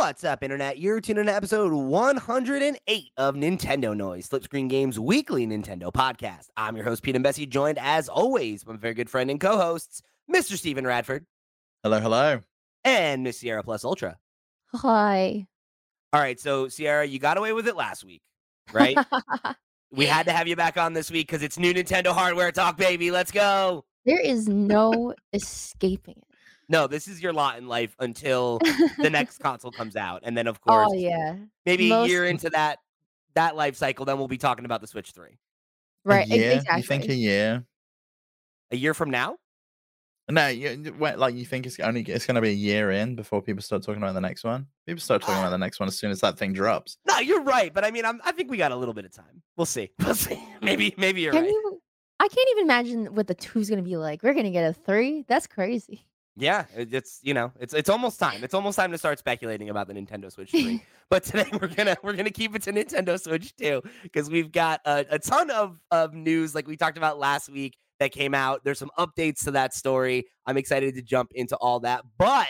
What's up, Internet? You're tuning in to episode 108 of Nintendo Noise, Flipscreen Games weekly Nintendo podcast. I'm your host, Pete Imbesi, joined as always by my very good friend and co hosts, Mr. Stephen Radford Hello, hello. and Miss Sierra Plus Ultra. Hi. All right, so Sierra, you got away with it last week, right? we had to have you back on this week because it's new Nintendo hardware talk, baby. Let's go. there is no escaping it. No, this is your lot in life until the next console comes out. And then, of course, oh yeah. maybe most- a year into that that life cycle, then we'll be talking about the Switch 3. Right. A year? Exactly. You think a year? A year from now? No, you, like you think it's only it's going to be a year in before people start talking about the next one. People start talking Ah. about the next one as soon as that thing drops. No, you're right, but I mean, I'm, I think we got a little bit of time. We'll see. We'll see. Maybe, maybe you're Can right. you? I can't even imagine what the two's gonna be like. We're gonna get a three. That's crazy. Yeah, it's you know, it's it's almost time. It's almost time to start speculating about the Nintendo Switch 3. but today we're gonna we're gonna keep it to Nintendo Switch 2 because we've got a, a ton of of news like we talked about last week that came out. There's some updates to that story. I'm excited to jump into all that. But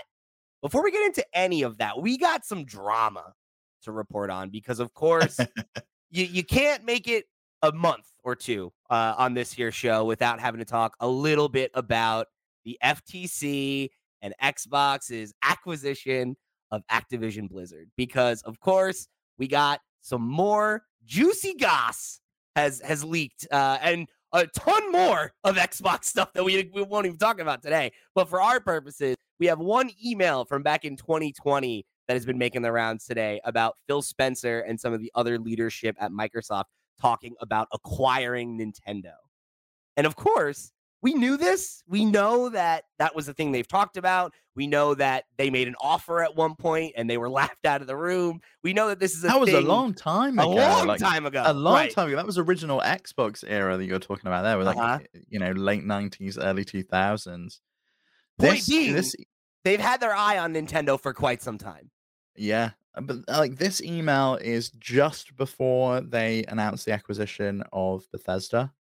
before we get into any of that, we got some drama to report on because of course you you can't make it a month or two uh, on this here show without having to talk a little bit about the FTC and Xbox's acquisition of Activision Blizzard because of course we got some more juicy goss has has leaked uh, and a ton more of Xbox stuff that we, we won't even talk about today. But for our purposes, we have one email from back in 2020 that has been making the rounds today about Phil Spencer and some of the other leadership at Microsoft talking about acquiring Nintendo. And of course, we knew this. We know that that was the thing they've talked about. We know that they made an offer at one point and they were laughed out of the room. We know that this is a That was a long time ago, a long like, time ago. A long right. time ago. That was original Xbox era that you're talking about there. With like Uh-huh. you know late nineties, early two thousands. Point This, being- this They've had their eye on Nintendo for quite some time. Yeah, uh, but uh, like this email is just before they announced the acquisition of Bethesda,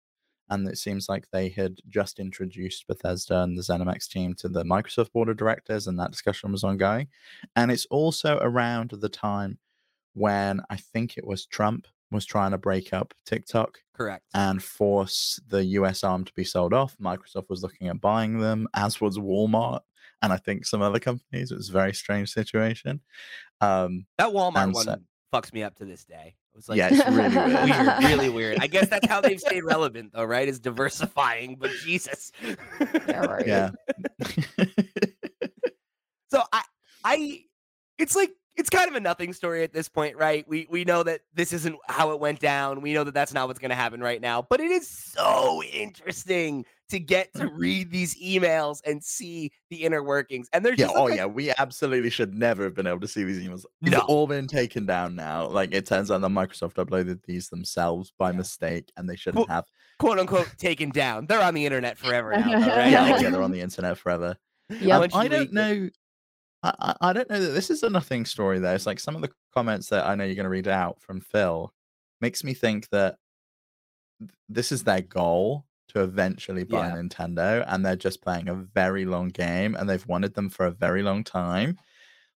and it seems like they had just introduced Bethesda and the ZeniMax team to the Microsoft board of directors, and that discussion was ongoing. And it's also around the time when I think it was Trump was trying to break up TikTok Correct. and force the US arm to be sold off. Microsoft was looking at buying them, as was Walmart, and I think some other companies. It was a very strange situation. Um, that Walmart one so- fucks me up to this day. It was like yeah, it's really weird. weird, really weird. I guess that's how they've stayed relevant, though, right? Is diversifying, but Jesus. Right. yeah. So I, I, it's like it's kind of a nothing story at this point, right? We we know that this isn't how it went down. We know that that's not what's going to happen right now. But it is so interesting to get to read these emails and see the inner workings. And there's yeah. just Oh, like, yeah. We absolutely should never have been able to see these emails. They've No. all been taken down now. Like it turns out that Microsoft uploaded these themselves by Yeah. mistake, and they shouldn't Well, have. quote unquote taken down. They're on the internet forever now, though, right? Yeah, yeah, they're on the internet forever. Yeah, Um, I don't know. I, I don't know that this is a nothing story though. It's like some of the comments that I know you're going to read out from Phil makes me think that th- this is their goal to eventually buy Yeah. Nintendo, and they're just playing a very long game, and they've wanted them for a very long time.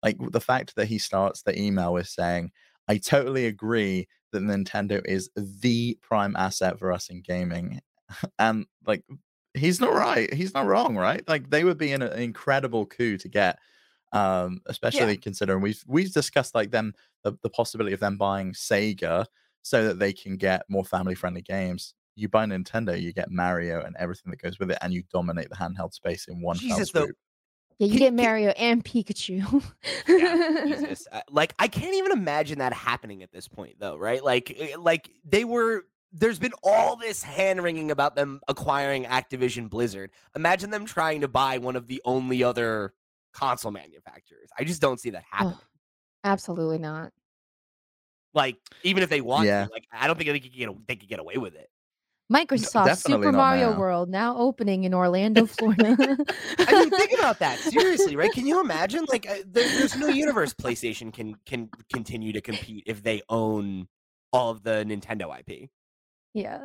Like the fact that he starts the email with saying, "I totally agree that Nintendo is the prime asset for us in gaming," and like he's not right. He's not wrong, right? Like they would be in an incredible coup to get, um, especially considering we've we've discussed like them the, the possibility of them buying Sega so that they can get more family friendly games. You buy Nintendo, you get Mario and everything that goes with it, and you dominate the handheld space in one fell Jesus, though, swoop. Yeah, you Can- get can- Mario and Pikachu. yeah, Jesus. Uh, like I can't even imagine that happening at this point, though, right? Like, eh, like they were. There's been all this hand wringing about them acquiring Activision Blizzard. Imagine them trying to buy one of the only other console manufacturers. I just don't see that happening. Absolutely not. Like, even if they want Yeah. to, like, I don't think they could get they could get away with it. Microsoft definitely Super Mario now. World now opening in Orlando, Florida. I mean, think about that seriously, right? Can you imagine? Like, uh, there, there's no universe PlayStation can can continue to compete if they own all of the Nintendo IP. yeah.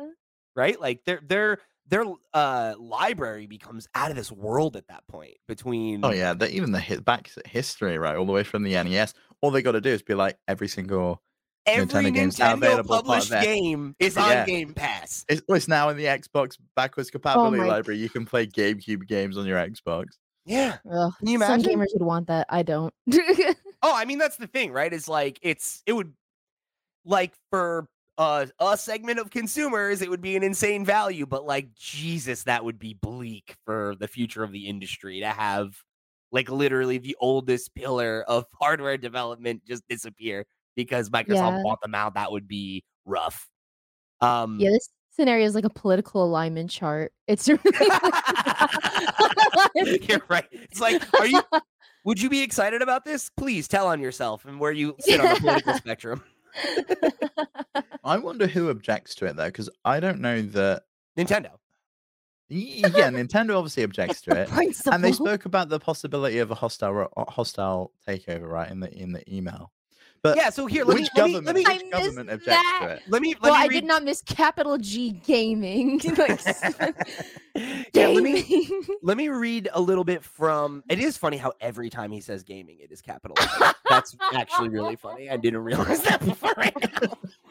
right? Like they're they're their uh library becomes out of this world at that point between Oh yeah, the, even the hit back history, right, all the way from the NES. All they got to do is be like every single. Every Nintendo Nintendo available part of published game is on Yeah. Game Pass. It's, it's now in the Xbox backwards compatibility my- library. You can play GameCube games on your Xbox. Yeah. Ugh, Can you some gamers would want that. I don't. Oh, I mean that's the thing, right? Is like it's it would like for uh, a segment of consumers, it would be an insane value, but like Jesus, that would be bleak for the future of the industry to have like literally the oldest pillar of hardware development just disappear because Microsoft Yeah. bought them out. That would be rough. Um, yeah, this scenario is like a political alignment chart. It's really You're right. It's like, are you? Would you be excited about this? Please tell on yourself and where you sit on the political spectrum. I wonder who objects to it though, because I don't know that. Nintendo. Yeah, Nintendo obviously objects to it, and they spoke about the possibility of a hostile uh, hostile takeover, right? In the in the email. But Yeah. So here, let which me let me let me I which missed government objects that. to it? let me let well, me I did not miss capital G gaming. like, yeah, let me gaming. let me read a little bit from. It is funny how every time he says gaming, it is capitalized. That's actually really funny. I didn't realize that before right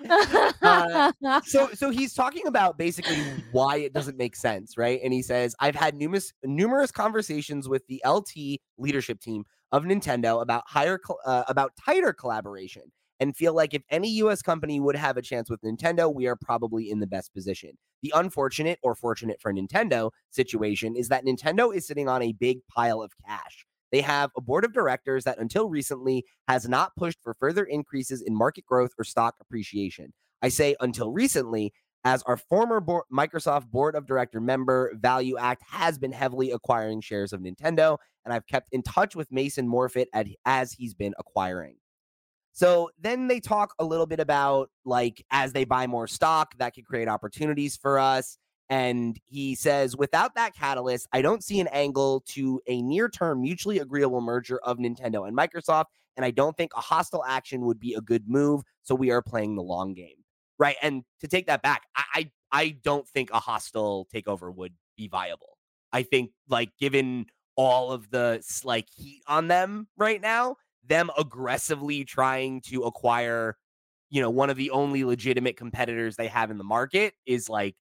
now. Uh, so so he's talking about basically why it doesn't make sense, right? And he says, "I've had numerous numerous conversations with the LT leadership team of Nintendo about higher uh, about tighter collaboration and feel like if any US company would have a chance with Nintendo, we are probably in the best position. The unfortunate or fortunate for Nintendo situation is that Nintendo is sitting on a big pile of cash. They have a board of directors that until recently has not pushed for further increases in market growth or stock appreciation. I say until recently, as our former Microsoft board of director member, ValueAct has been heavily acquiring shares of Nintendo, and I've kept in touch with Mason Morfitt at, as he's been acquiring. So then they talk a little bit about like as they buy more stock, that could create opportunities for us. And he says, without that catalyst, I don't see an angle to a near term mutually agreeable merger of Nintendo and Microsoft. And I don't think a hostile action would be a good move. So we are playing the long game. Right. And to take that back, I, I, I don't think a hostile takeover would be viable. I think, like, given all of the like heat on them right now, them aggressively trying to acquire, you know, one of the only legitimate competitors they have in the market is like,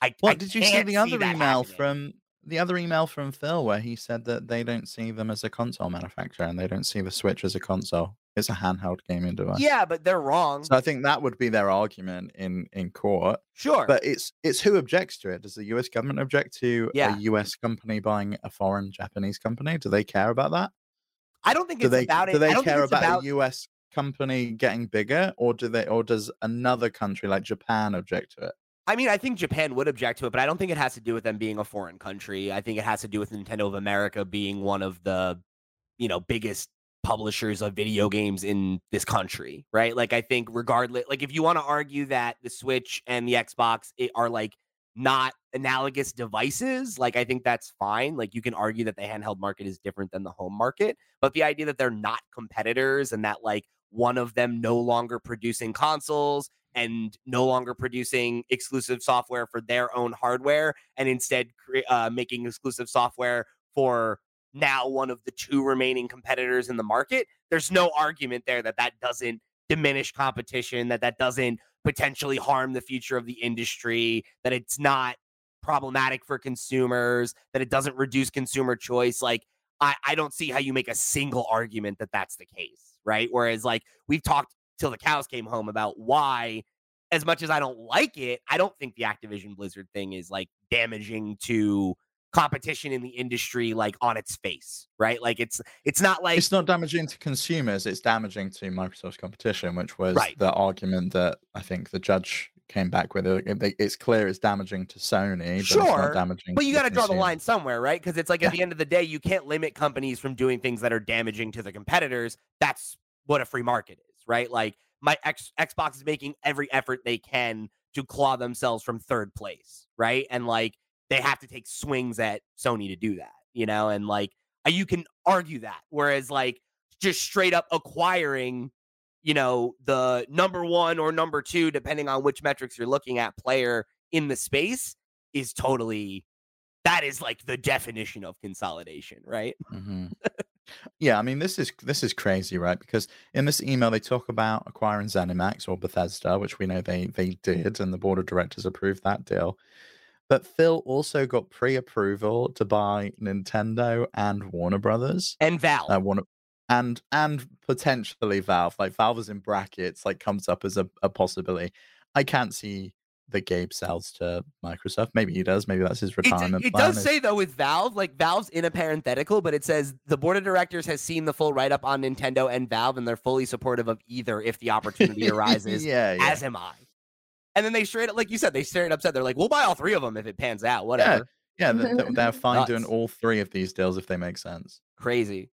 I. What I did you see the other that email happening. from the other email from Phil where he said that they don't see them as a console manufacturer and they don't see the Switch as a console. It's a handheld gaming device. Yeah, but they're wrong. So I think that would be their argument in in court. sure. But it's it's who objects to it. Does the US government object to Yeah. a US company buying a foreign Japanese company? Do they care about that? I don't think Do it's they about it. do they care about, about a US company getting bigger or do they or does another country like Japan object to it? I mean, I think Japan would object to it, but I don't think it has to do with them being a foreign country. I think it has to do with Nintendo of America being one of the, you know, biggest publishers of video games in this country, right? Like, I think regardless, like, if you want to argue that the Switch and the Xbox are like not analogous devices, like, I think that's fine. Like, you can argue that the handheld market is different than the home market, but the idea that they're not competitors and that like one of them no longer producing consoles and no longer producing exclusive software for their own hardware and instead uh, making exclusive software for now one of the two remaining competitors in the market there's no argument there that that doesn't diminish competition that that doesn't potentially harm the future of the industry that it's not problematic for consumers that it doesn't reduce consumer choice like I, I don't see how you make a single argument that that's the case right? Whereas like we've talked till the cows came home about why as much as I don't like it, I don't think the Activision Blizzard thing is like damaging to competition in the industry like on its face, right? Like it's it's not like it's not damaging to consumers, it's damaging to Microsoft's competition, which was Right. the argument that I think the judge came back with. It- it- It's clear it's damaging to Sony, but it's Sure, not damaging but you got to draw the line somewhere, right? Because it's like at Yeah. the end of the day, you can't limit companies from doing things that are damaging to the competitors. That's what a free market is, right? Like my X, Xbox is making every effort they can to claw themselves from third place, right? And like they have to take swings at Sony to do that, you know? And like uh, you can argue that. Whereas like just straight up acquiring, you know, the number one or number two, depending on which metrics you're looking at, player in the space is totally that is like the definition of consolidation, right? Mhm. yeah, I mean this is this is crazy, right? Because in this email they talk about acquiring ZeniMax or Bethesda, which we know they they did, and the board of directors approved that deal. But Phil also got pre-approval to buy Nintendo and Warner Brothers. And Valve. Uh, Warner and and potentially Valve. Like Valve is in brackets, like comes up as a, a possibility. I can't see that Gabe sells to Microsoft. Maybe he does. Maybe that's his retirement. it plan does say though with Valve, like Valve's in a parenthetical, but it says the board of directors has seen the full write up on Nintendo and Valve, and they're fully supportive of either if the opportunity arises. yeah, yeah. As am I. And then they straight up, like you said, they straight up said they're like, we'll buy all three of them if it pans out. Whatever. Yeah, they- they're fine doing all three of these deals if they make sense. Crazy.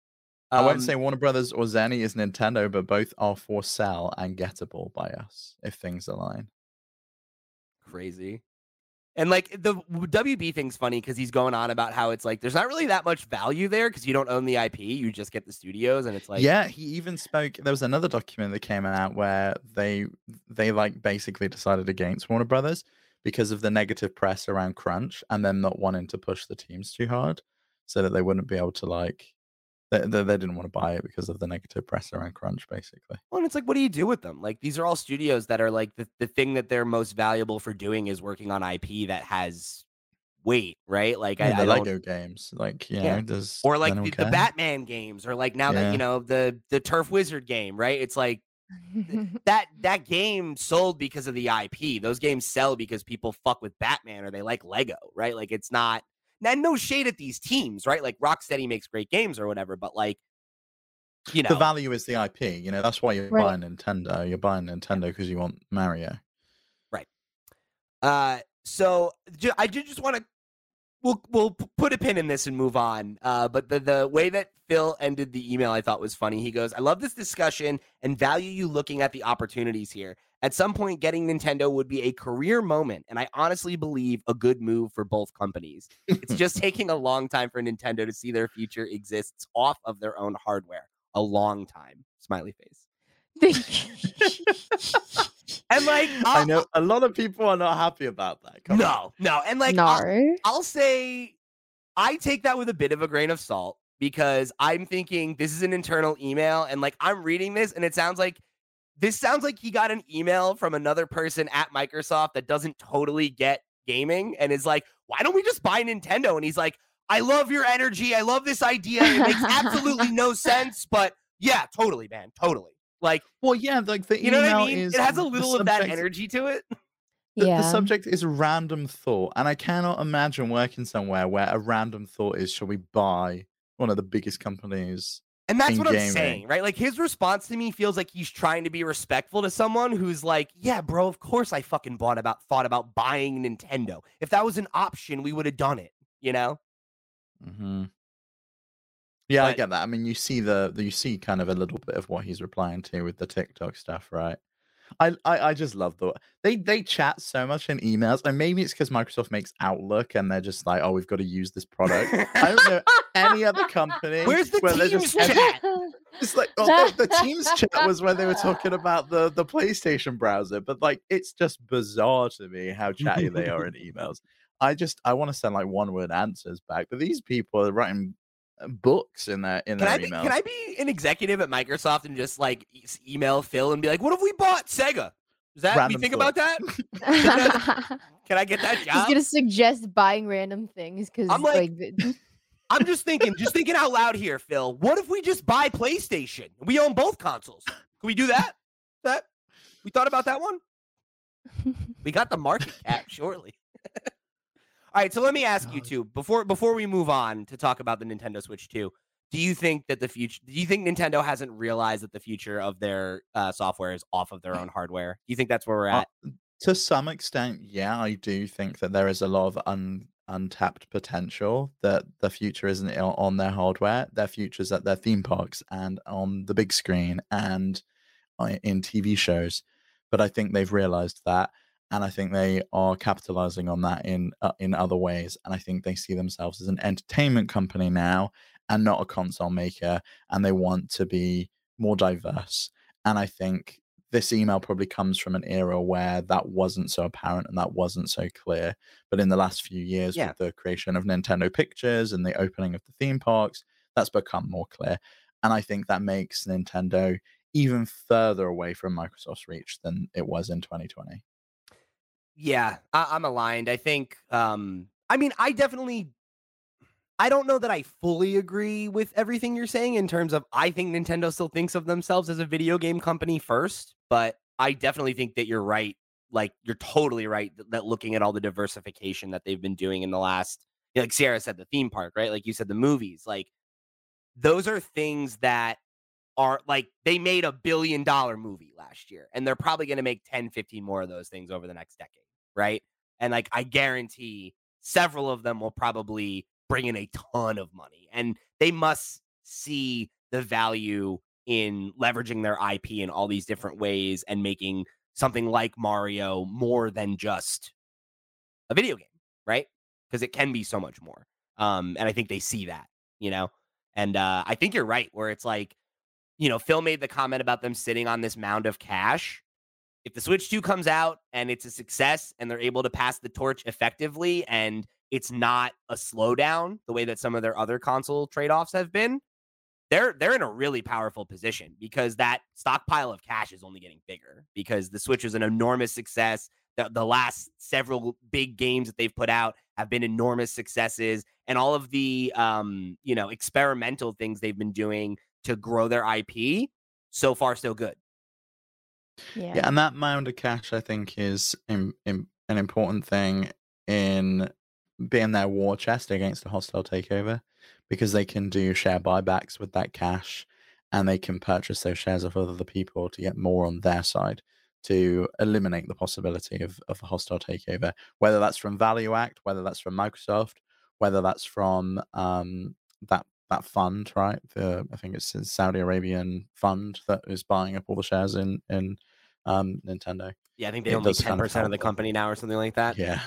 I won't Um, say Warner Brothers or Zeni is Nintendo, but both are for sale and gettable by us if things align. Crazy. And like the WB thing's funny because he's going on about how it's like there's not really that much value there because you don't own the IP, you just get the studios, and it's like yeah, he even spoke. There was another document that came out where they they like basically decided against Warner Brothers because of the negative press around Crunch and them not wanting to push the teams too hard, so that they wouldn't be able to like they, they, they didn't want to buy it because of the negative press around Crunch, basically. Well, and it's like, what do you do with them? Like, these are all studios that are like the, the thing that they're most valuable for doing is working on IP that has weight, right? Like, Yeah, I, the I don't, Lego games, like you Yeah. know, does or like the, the? Batman games, or like now that you know the the Turf Wizard game, right? It's like that that game sold because of the IP. Those games sell because people fuck with Batman or they like Lego, right? Like, it's not. And no shade at these teams, right? Like Rocksteady makes great games or whatever, but like, you know, the value is the IP. You know, that's why you're Right. buying Nintendo. You're buying Nintendo because you want Mario. Right. Uh, so I do just want to we'll we'll put a pin in this and move on. Uh, but the the way that Phil ended the email, I thought was funny. He goes, "I love this discussion and value you looking at the opportunities here. At some point, getting Nintendo would be a career moment, and I honestly believe a good move for both companies. It's just taking a long time for Nintendo to see their future exists off of their own hardware. A long time. Smiley face. And like, I I'll- know a lot of people are not happy about that. Come on. no, no, and like, I'll- I'll say I take that with a bit of a grain of salt because I'm thinking this is an internal email and like I'm reading this and it sounds like this sounds like he got an email from another person at Microsoft that doesn't totally get gaming and is like, why don't we just buy Nintendo? And he's like, I love your energy. I love this idea. It makes absolutely no sense, but yeah, totally, man. Totally. Like, Well, yeah, like the you know what I email mean? is It has a the little of that energy to it. The, yeah. the subject is random thought, and I cannot imagine working somewhere where a random thought is, "Shall we buy one of the biggest companies?" And that's what I'm saying, right? Like his response to me feels like he's trying to be respectful to someone who's like, "Yeah, bro, of course I fucking bought about thought about buying Nintendo. If that was an option, we would have done it." You know? hmm Yeah, I get that. I mean, you see the, the you see kind of a little bit of what he's replying to with the TikTok stuff, right? I, I I just love the they they chat so much in emails, and maybe it's because Microsoft makes Outlook, and they're just like, oh, we've got to use this product. I don't know any other company. Where's the where they're Teams just chat? It's like oh, the, the Teams chat was when they were talking about the the PlayStation browser, but like it's just bizarre to me how chatty they are in emails. I just I want to send like one word answers back, but these people are writing books in that in Can their I be emails. can I be an executive at Microsoft and just like s- email Phil and be like, "What if we bought Sega?" Does that we Random think thought. about that? Can I get that He's job? gonna suggest buying random things because I'm like- like, I'm just thinking, just thinking out loud here, Phil. What if we just buy PlayStation? We own both consoles. Can we do that? That we thought about that one. We got the market cap, surely. All right, so let me ask you two before before we move on to talk about the Nintendo Switch 2. Do you think that the future? Do you think Nintendo hasn't realized that the future of their uh, software is off of their own hardware? Do you think that's where we're Uh, at? to some extent, yeah, I do think that there is a lot of un, untapped potential that the future isn't on their hardware. Their future's at their theme parks and on the big screen and uh, in TV shows. But I think they've realized that, and I think they are capitalizing on that in uh, in other ways. And I think they see themselves as an entertainment company now and not a console maker, and they want to be more diverse. And I think this email probably comes from an era where that wasn't so apparent and that wasn't so clear. But in the last few years, Yeah. with the creation of Nintendo Pictures and the opening of the theme parks, that's become more clear. And I think that makes Nintendo even further away from Microsoft's reach than it was in 2020. Yeah, I, I'm aligned. I think. Um, I mean, I definitely. I don't know that I fully agree with everything you're saying in terms of I think Nintendo still thinks of themselves as a video game company first, but I definitely think that you're right. Like you're totally right that, that looking at all the diversification that they've been doing in the last, like Sierra said, the theme park, right? Like you said, the movies, like those are things that are like they made a billion dollar movie last year and they're probably going to make 10 15 more of those things over the next decade right and like i guarantee several of them will probably bring in a ton of money and they must see the value in leveraging their ip in all these different ways and making something like mario more than just a video game right because it can be so much more um and i think they see that you know and uh i think you're right where it's like you know, Phil made the comment about them sitting on this mound of cash. If the Switch 2 comes out and it's a success and they're able to pass the torch effectively and it's not a slowdown the way that some of their other console trade-offs have been, they're they're in a really powerful position because that stockpile of cash is only getting bigger because the Switch was an enormous success. The, the last several big games that they've put out have been enormous successes and all of the um, you know, experimental things they've been doing to grow their IP, so far so good. Yeah. Yeah, and that mound of cash, I think, is im- im- an important thing in being their war chest against a hostile takeover, because they can do share buybacks with that cash, and they can purchase those shares of other people to get more on their side to eliminate the possibility of, of a hostile takeover, whether that's from ValueAct, whether that's from Microsoft, whether that's from um, that that fund, right? The I think it's a Saudi Arabian fund that is buying up all the shares in in um, Nintendo. Yeah, I think they own like ten of percent of the company now or something like that. Yeah,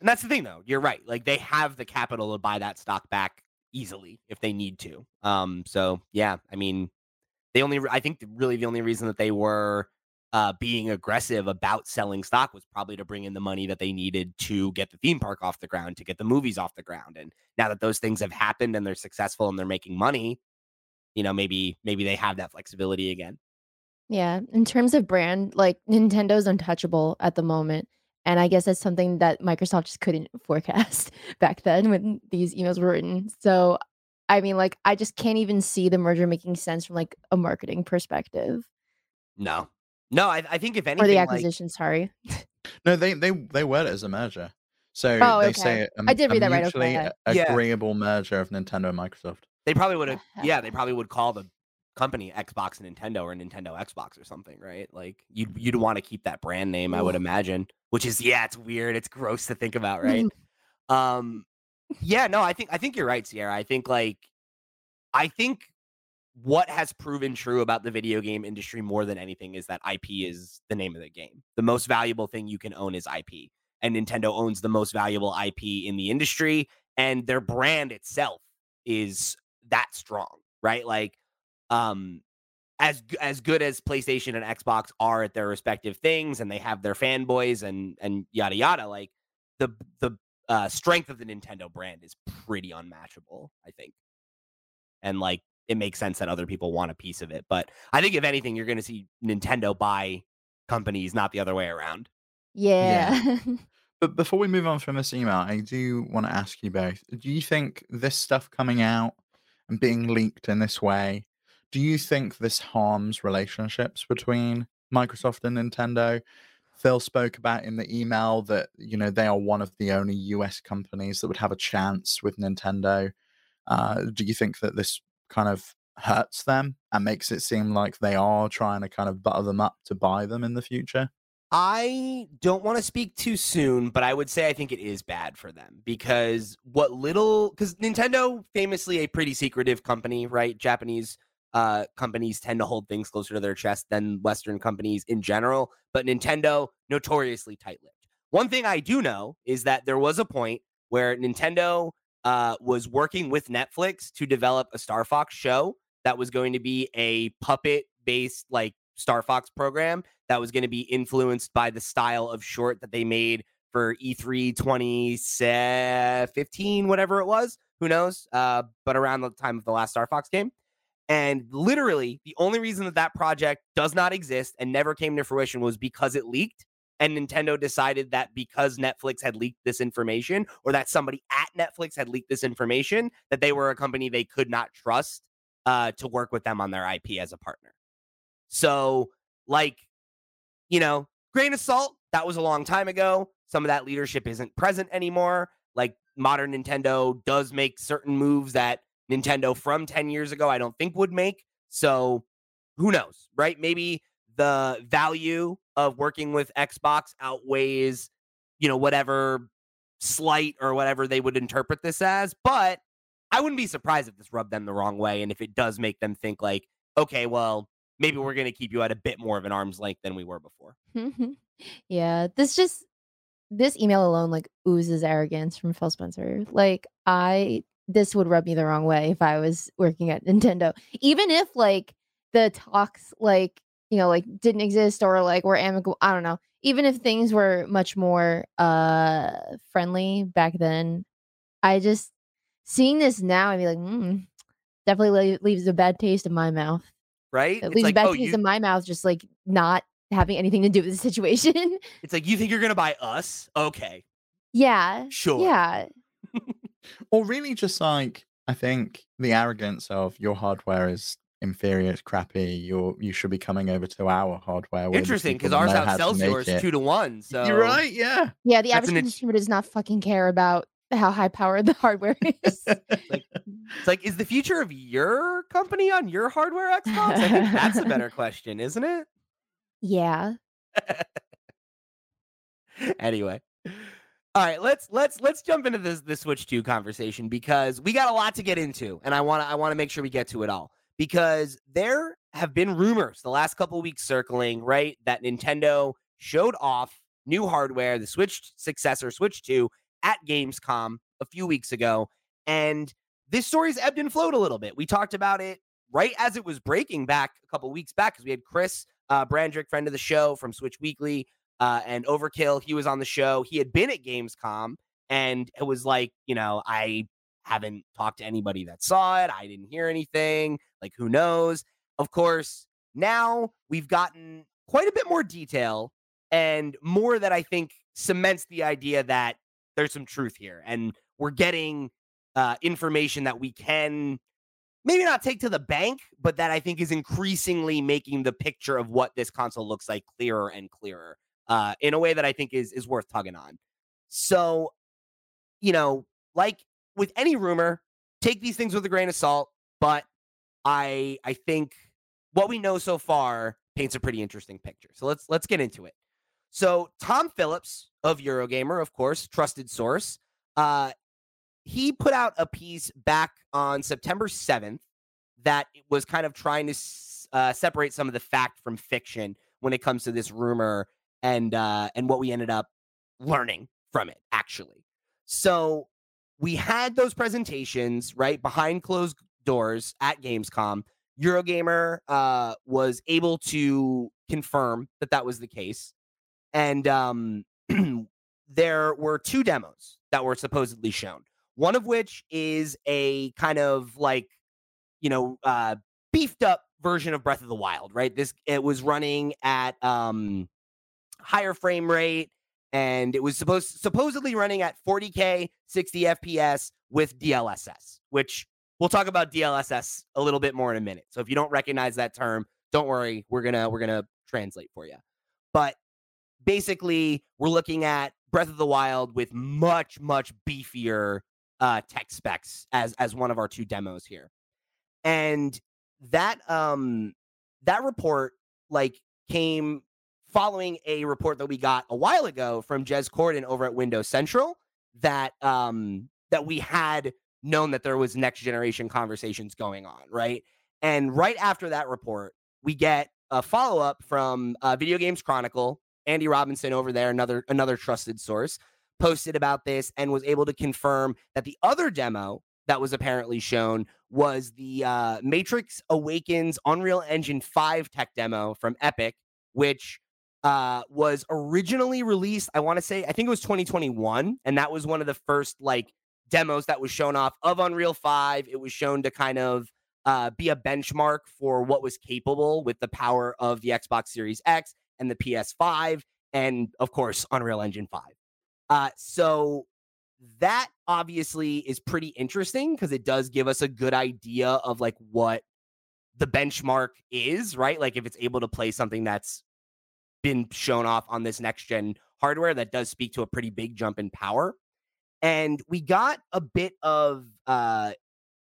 And that's the thing though. You're right. Like they have the capital to buy that stock back easily if they need to. Um so yeah, I mean they only I think really the only reason that they were uh being aggressive about selling stock was probably to bring in the money that they needed to get the theme park off the ground, to get the movies off the ground. And now that those things have happened and they're successful and they're making money, you know, maybe maybe they have that flexibility again. Yeah, in terms of brand, like Nintendo's untouchable at the moment. And I guess that's something that Microsoft just couldn't forecast back then when these emails were written. So, I mean, like, I just can't even see the merger making sense from like a marketing perspective No. No, I, I think if anything or the like- acquisition. sorry. no, they they they word it as a merger. So Oh, they okay. say a, I did a read that right, mutually okay. a- Yeah. agreeable merger of Nintendo and Microsoft. They probably would have, yeah, they probably would call the company Xbox and Nintendo or Nintendo Xbox or something, right? Like you'd you'd want to keep that brand name, I would imagine. Which is, yeah, it's weird, it's gross to think about, right? um, yeah, no, I think I think you're right, Sierra. I think like, I think what has proven true about the video game industry more than anything is that IP is the name of the game. The most valuable thing you can own is IP, and Nintendo owns the most valuable IP in the industry, and their brand itself is that strong, right? Like, um, as as good as PlayStation and Xbox are at their respective things, and they have their fanboys and and yada yada, like the the uh, strength of the Nintendo brand is pretty unmatchable, I think. And like it makes sense that other people want a piece of it, but I think if anything, you're going to see Nintendo buy companies, not the other way around. Yeah. But before we move on from this email, I do want to ask you both: Do you think this stuff coming out and being leaked in this way, do you think this harms relationships between Microsoft and Nintendo? Phil spoke about in the email that you know they are one of the only US companies that would have a chance with Nintendo. Uh, do you think that this kind of hurts them and makes it seem like they are trying to kind of butter them up to buy them in the future? I don't want to speak too soon, but I would say I think it is bad for them because what little because Nintendo famously a pretty secretive company, right? Japanese uh companies tend to hold things closer to their chest than Western companies in general, but Nintendo notoriously tight-lipped. One thing I do know is that there was a point where Nintendo uh was working with Netflix to develop a Star Fox show that was going to be a puppet based like Star Fox program that was going to be influenced by the style of short that they made for E3 2015, whatever it was. Who knows? Uh, but around the time of the last Star Fox game. And literally, the only reason that that project does not exist and never came to fruition was because it leaked. And Nintendo decided that because Netflix had leaked this information, or that somebody at Netflix had leaked this information, that they were a company they could not trust uh, to work with them on their IP as a partner. So, like, you know, grain of salt, that was a long time ago. Some of that leadership isn't present anymore. Like, modern Nintendo does make certain moves that Nintendo from 10 years ago, I don't think would make. So who knows, right? Maybe the value of working with Xbox outweighs, you know, whatever slight or whatever they would interpret this as. But I wouldn't be surprised if this rubbed them the wrong way. And if it does make them think, like, okay, well, maybe we're going to keep you at a bit more of an arm's length than we were before. yeah, this just this email alone like oozes arrogance from Phil Spencer. Like I this would rub me the wrong way if I was working at Nintendo. Even if like the talks like, you know, like didn't exist or like were amicable, I don't know. Even if things were much more uh friendly back then, I just seeing this now I'd be like, mm, definitely leaves a bad taste in my mouth. Right? It it's leaves like, a bad oh, taste you... in my mouth just like not having anything to do with the situation. It's like you think you're gonna buy us? Okay. Yeah. Sure. Yeah. Or really just like I think the arrogance of your hardware is inferior, it's crappy. You you should be coming over to our hardware. Interesting, because ours outsells yours it. two to one. So you're right, yeah. Yeah, the average consumer does not fucking care about how high powered the hardware is. like, it's like, is the future of your company on your hardware Xbox? I think that's a better question, isn't it? Yeah. anyway. All right, let's let's let's jump into this the Switch 2 conversation because we got a lot to get into and I want to I want to make sure we get to it all because there have been rumors the last couple weeks circling, right, that Nintendo showed off new hardware, the Switch successor Switch 2 at Gamescom a few weeks ago and this story's ebbed and flowed a little bit. We talked about it right as it was breaking back a couple weeks back because we had Chris uh, Brandrick, friend of the show from Switch Weekly, uh, and Overkill. He was on the show. He had been at Gamescom and it was like, you know, I haven't talked to anybody that saw it. I didn't hear anything. Like, who knows? Of course, now we've gotten quite a bit more detail and more that I think cements the idea that there's some truth here. And we're getting uh, information that we can maybe not take to the bank, but that I think is increasingly making the picture of what this console looks like clearer and clearer uh, in a way that I think is is worth tugging on. So, you know, like with any rumor, take these things with a grain of salt. But I I think what we know so far paints a pretty interesting picture. So let's let's get into it. So Tom Phillips of Eurogamer, of course, trusted source, uh, he put out a piece back on September 7th that was kind of trying to uh, separate some of the fact from fiction when it comes to this rumor and uh, and what we ended up learning from it actually. So we had those presentations right behind closed doors at Gamescom. Eurogamer uh, was able to confirm that that was the case, and um, there were two demos that were supposedly shown. One of which is a kind of like, you know, uh, beefed up version of Breath of the Wild, right? This it was running at um higher frame rate and it was supposed supposedly running at 40k 60 fps with DLSS, which we'll talk about DLSS a little bit more in a minute. So if you don't recognize that term, don't worry, we're to we're to translate for you. But basically, we're looking at Breath of the Wild with much much beefier uh, tech specs as as one of our two demos here, and that um that report like came following a report that we got a while ago from Jez Corden over at Windows Central that um that we had known that there was next generation conversations going on, right? And right after that report, we get a follow up from uh, Video Games Chronicle, Andy Robinson over there, another another trusted source, posted about this and was able to confirm that the other demo that was apparently shown was the uh, Matrix Awakens Unreal Engine 5 tech demo from Epic, which uh, was originally released, I want to say, I think it was 2021. And that was one of the first like demos that was shown off of Unreal 5. It was shown to kind of uh, be a benchmark for what was capable with the power of the Xbox Series X and the PS5, and of course, Unreal Engine 5. Uh, so that obviously is pretty interesting because it does give us a good idea of like what the benchmark is, right? Like if it's able to play something that's been shown off on this next gen hardware, that does speak to a pretty big jump in power. And we got a bit of uh,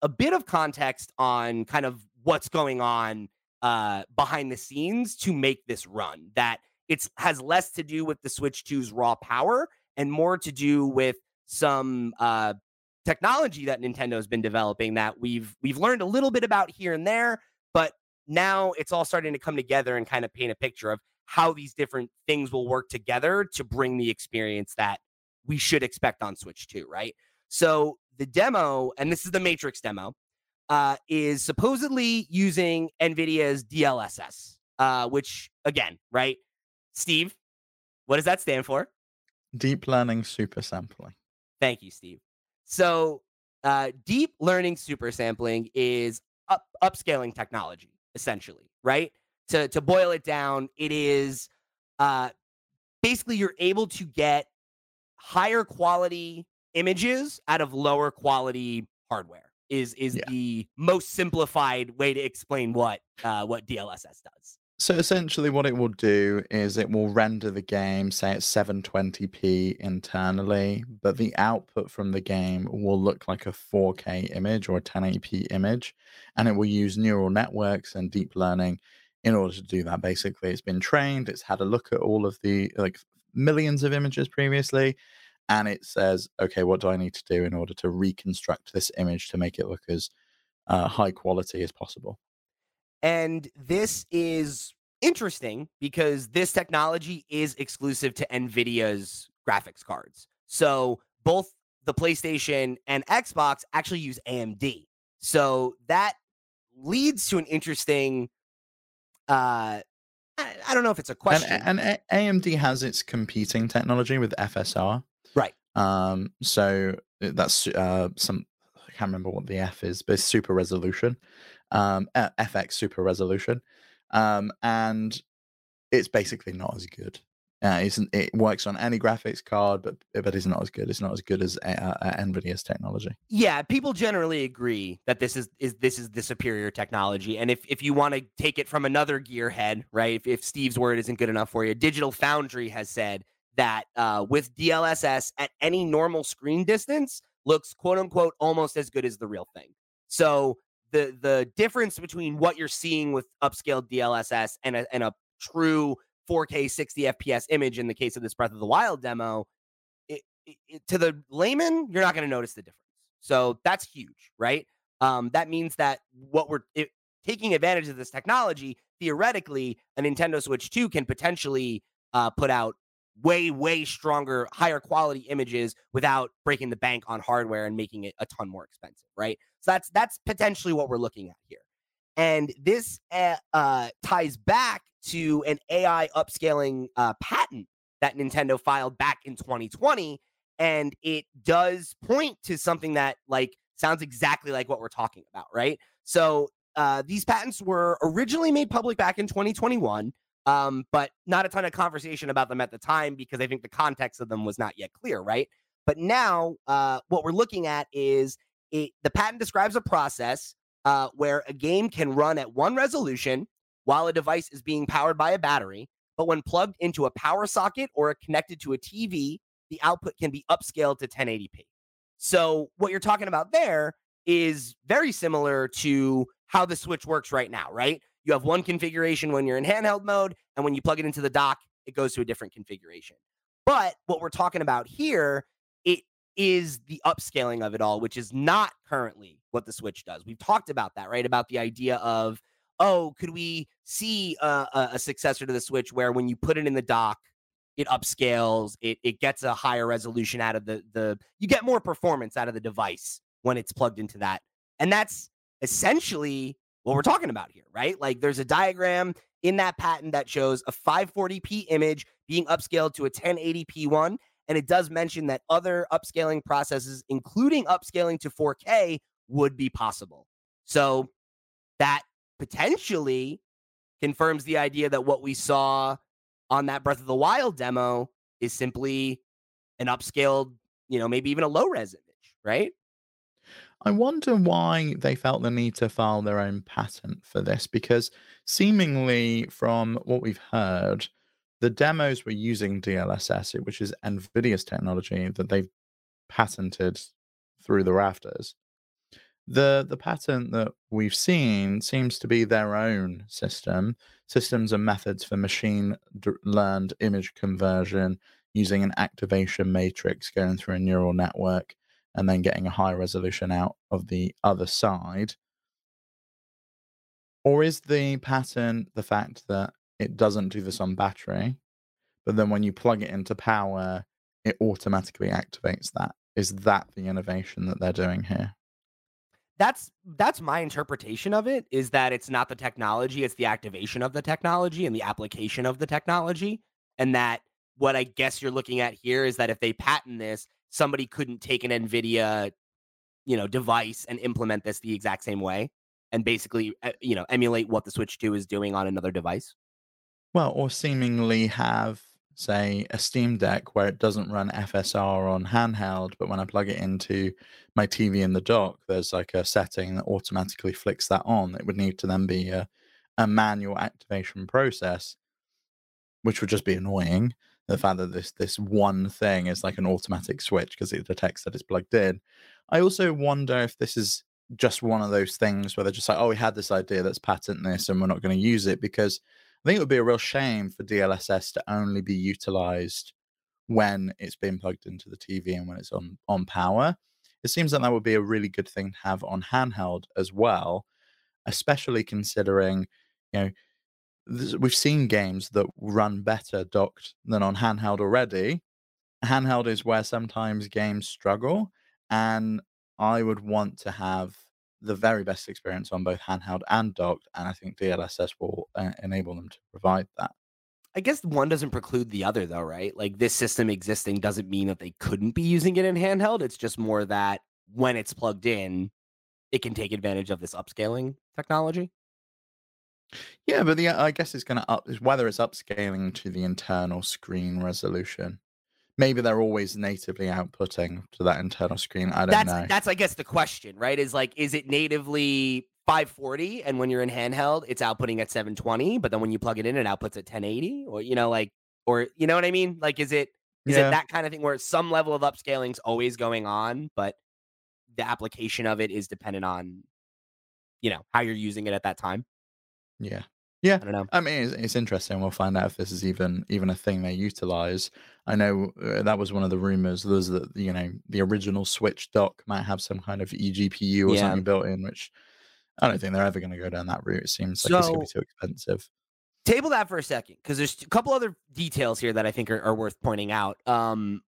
a bit of context on kind of what's going on uh, behind the scenes to make this run. That it has less to do with the Switch 2's raw power and more to do with some uh, technology that Nintendo's been developing that we've we've learned a little bit about here and there, but now it's all starting to come together and kind of paint a picture of how these different things will work together to bring the experience that we should expect on Switch 2, right? So the demo, and this is the Matrix demo, uh, is supposedly using NVIDIA's DLSS, uh, which again, right? Steve, what does that stand for? Deep learning super sampling. Thank you, Steve. So, uh, deep learning super sampling is up, upscaling technology, essentially, right? To to boil it down, it is uh, basically you're able to get higher quality images out of lower quality hardware. Is is Yeah. the most simplified way to explain what uh, what DLSS does. So essentially, what it will do is it will render the game, say at 720p internally, but the output from the game will look like a 4K image or a 1080p image, and it will use neural networks and deep learning in order to do that. Basically, it's been trained, it's had a look at all of the like millions of images previously, and it says, okay, what do I need to do in order to reconstruct this image to make it look as uh, high quality as possible? And this is interesting because this technology is exclusive to NVIDIA's graphics cards. So both the PlayStation and Xbox actually use AMD. So that leads to an interesting uh I, I don't know if it's a question. And, and AMD has its competing technology with FSR. Right. Um. So uh, that's uh some I can't remember what the F is, but it's super resolution. Um. uh, FX super resolution. Um. And it's basically not as good. Uh, it works on any graphics card, but but it's not as good. It's not as good as uh, uh, Nvidia's technology. yeah, people generally agree that this is is this is the superior technology. And if if you want to take it from another gearhead, right? If, if Steve's word isn't good enough for you, Digital Foundry has said that uh, with DLSS at any normal screen distance looks quote unquote almost as good as the real thing. So the the difference between what you're seeing with upscaled DLSS and a and a true 4K 60 FPS image in the case of this Breath of the Wild demo, it, it, to the layman, you're not going to notice the difference. So that's huge, right? Um, that means that what we're it, taking advantage of this technology, theoretically, a Nintendo Switch 2 can potentially uh, put out way, way stronger, higher quality images without breaking the bank on hardware and making it a ton more expensive, right? So that's that's potentially what we're looking at here. And this uh, uh, ties back to an AI upscaling uh, patent that Nintendo filed back in 2020, and it does point to something that like sounds exactly like what we're talking about, right? So uh, these patents were originally made public back in 2021, um, but not a ton of conversation about them at the time because I think the context of them was not yet clear, right? But now, uh, what we're looking at is it, the patent describes a process uh, where a game can run at one resolution while a device is being powered by a battery. But when plugged into a power socket or connected to a TV, the output can be upscaled to 1080p. So, what you're talking about there is very similar to how the Switch works right now, right? You have one configuration when you're in handheld mode, and when you plug it into the dock, it goes to a different configuration. But what we're talking about here, it is the upscaling of it all, which is not currently what the Switch does. We've talked about that, right? About the idea of, oh, could we see a, a, successor to the Switch where when you put it in the dock, it upscales, it it gets a higher resolution out of the the you get more performance out of the device when it's plugged into that. And that's essentially what we're talking about here, right? Like there's a diagram in that patent that shows a 540p image being upscaled to a 1080p one. And it does mention that other upscaling processes, including upscaling to 4K, would be possible. So that potentially confirms the idea that what we saw on that Breath of the Wild demo is simply an upscaled, you know, maybe even a low res image, right? I wonder why they felt the need to file their own patent for this because seemingly from what we've heard, the demos were using DLSS, which is NVIDIA's technology that they've patented through the rafters. The the patent that we've seen seems to be their own system, systems and methods for machine learned image conversion using an activation matrix going through a neural network and then getting a high resolution out of the other side? Or is the pattern the fact that it doesn't do this on battery, but then when you plug it into power, it automatically activates that? Is that the innovation that they're doing here? That's that's my interpretation of it is that it's not the technology, it's the activation of the technology and the application of the technology. And that what I guess you're looking at here is that if they patent this, somebody couldn't take an NVIDIA, you know, device and implement this the exact same way and basically, eh, you know, emulate what the Switch 2 is doing on another device. Well, or seemingly have, say, a Steam Deck where it doesn't run FSR on handheld, but when I plug it into my TV in the dock, there's like a setting that automatically flicks that on. It would need to then be a, a manual activation process, which would just be annoying the fact that this this one thing is like an automatic switch because it detects that it's plugged in. I also wonder if this is just one of those things where they're just like, oh, we had this idea, let's patent this, and we're not going to use it because I think it would be a real shame for DLSS to only be utilized when it's being plugged into the TV and when it's on on power. It seems like that would be a really good thing to have on handheld as well, especially considering, you know, we've seen games that run better docked than on handheld already. Handheld is where sometimes games struggle, and I would want to have the very best experience on both handheld and docked, and I think DLSS will uh, enable them to provide that. I guess one doesn't preclude the other, though, right? Like this system existing doesn't mean that they couldn't be using it in handheld. It's just more that when it's plugged in, it can take advantage of this upscaling technology. Yeah, but the I guess it's going to up whether it's upscaling to the internal screen resolution. Maybe they're always natively outputting to that internal screen. I don't that's, know. That's I guess the question, right? Is like, is it natively 540 and when you're in handheld, it's outputting at 720, but then when you plug it in, it outputs at 1080, or you know, like, or you know what I mean? Like, is it is yeah. it that kind of thing where some level of upscaling is always going on, but the application of it is dependent on, you know, how you're using it at that time? Yeah. Yeah, I don't know. I mean, it's, it's interesting. We'll find out if this is even even a thing they utilize. I know uh, that was one of the rumors. Was that you know the original Switch dock might have some kind of eGPU or Yeah. something built in, which I don't think they're ever going to go down that route. It seems like it's going to be too expensive. table that for a second because there's a couple other details here that I think are, are worth pointing out. Um,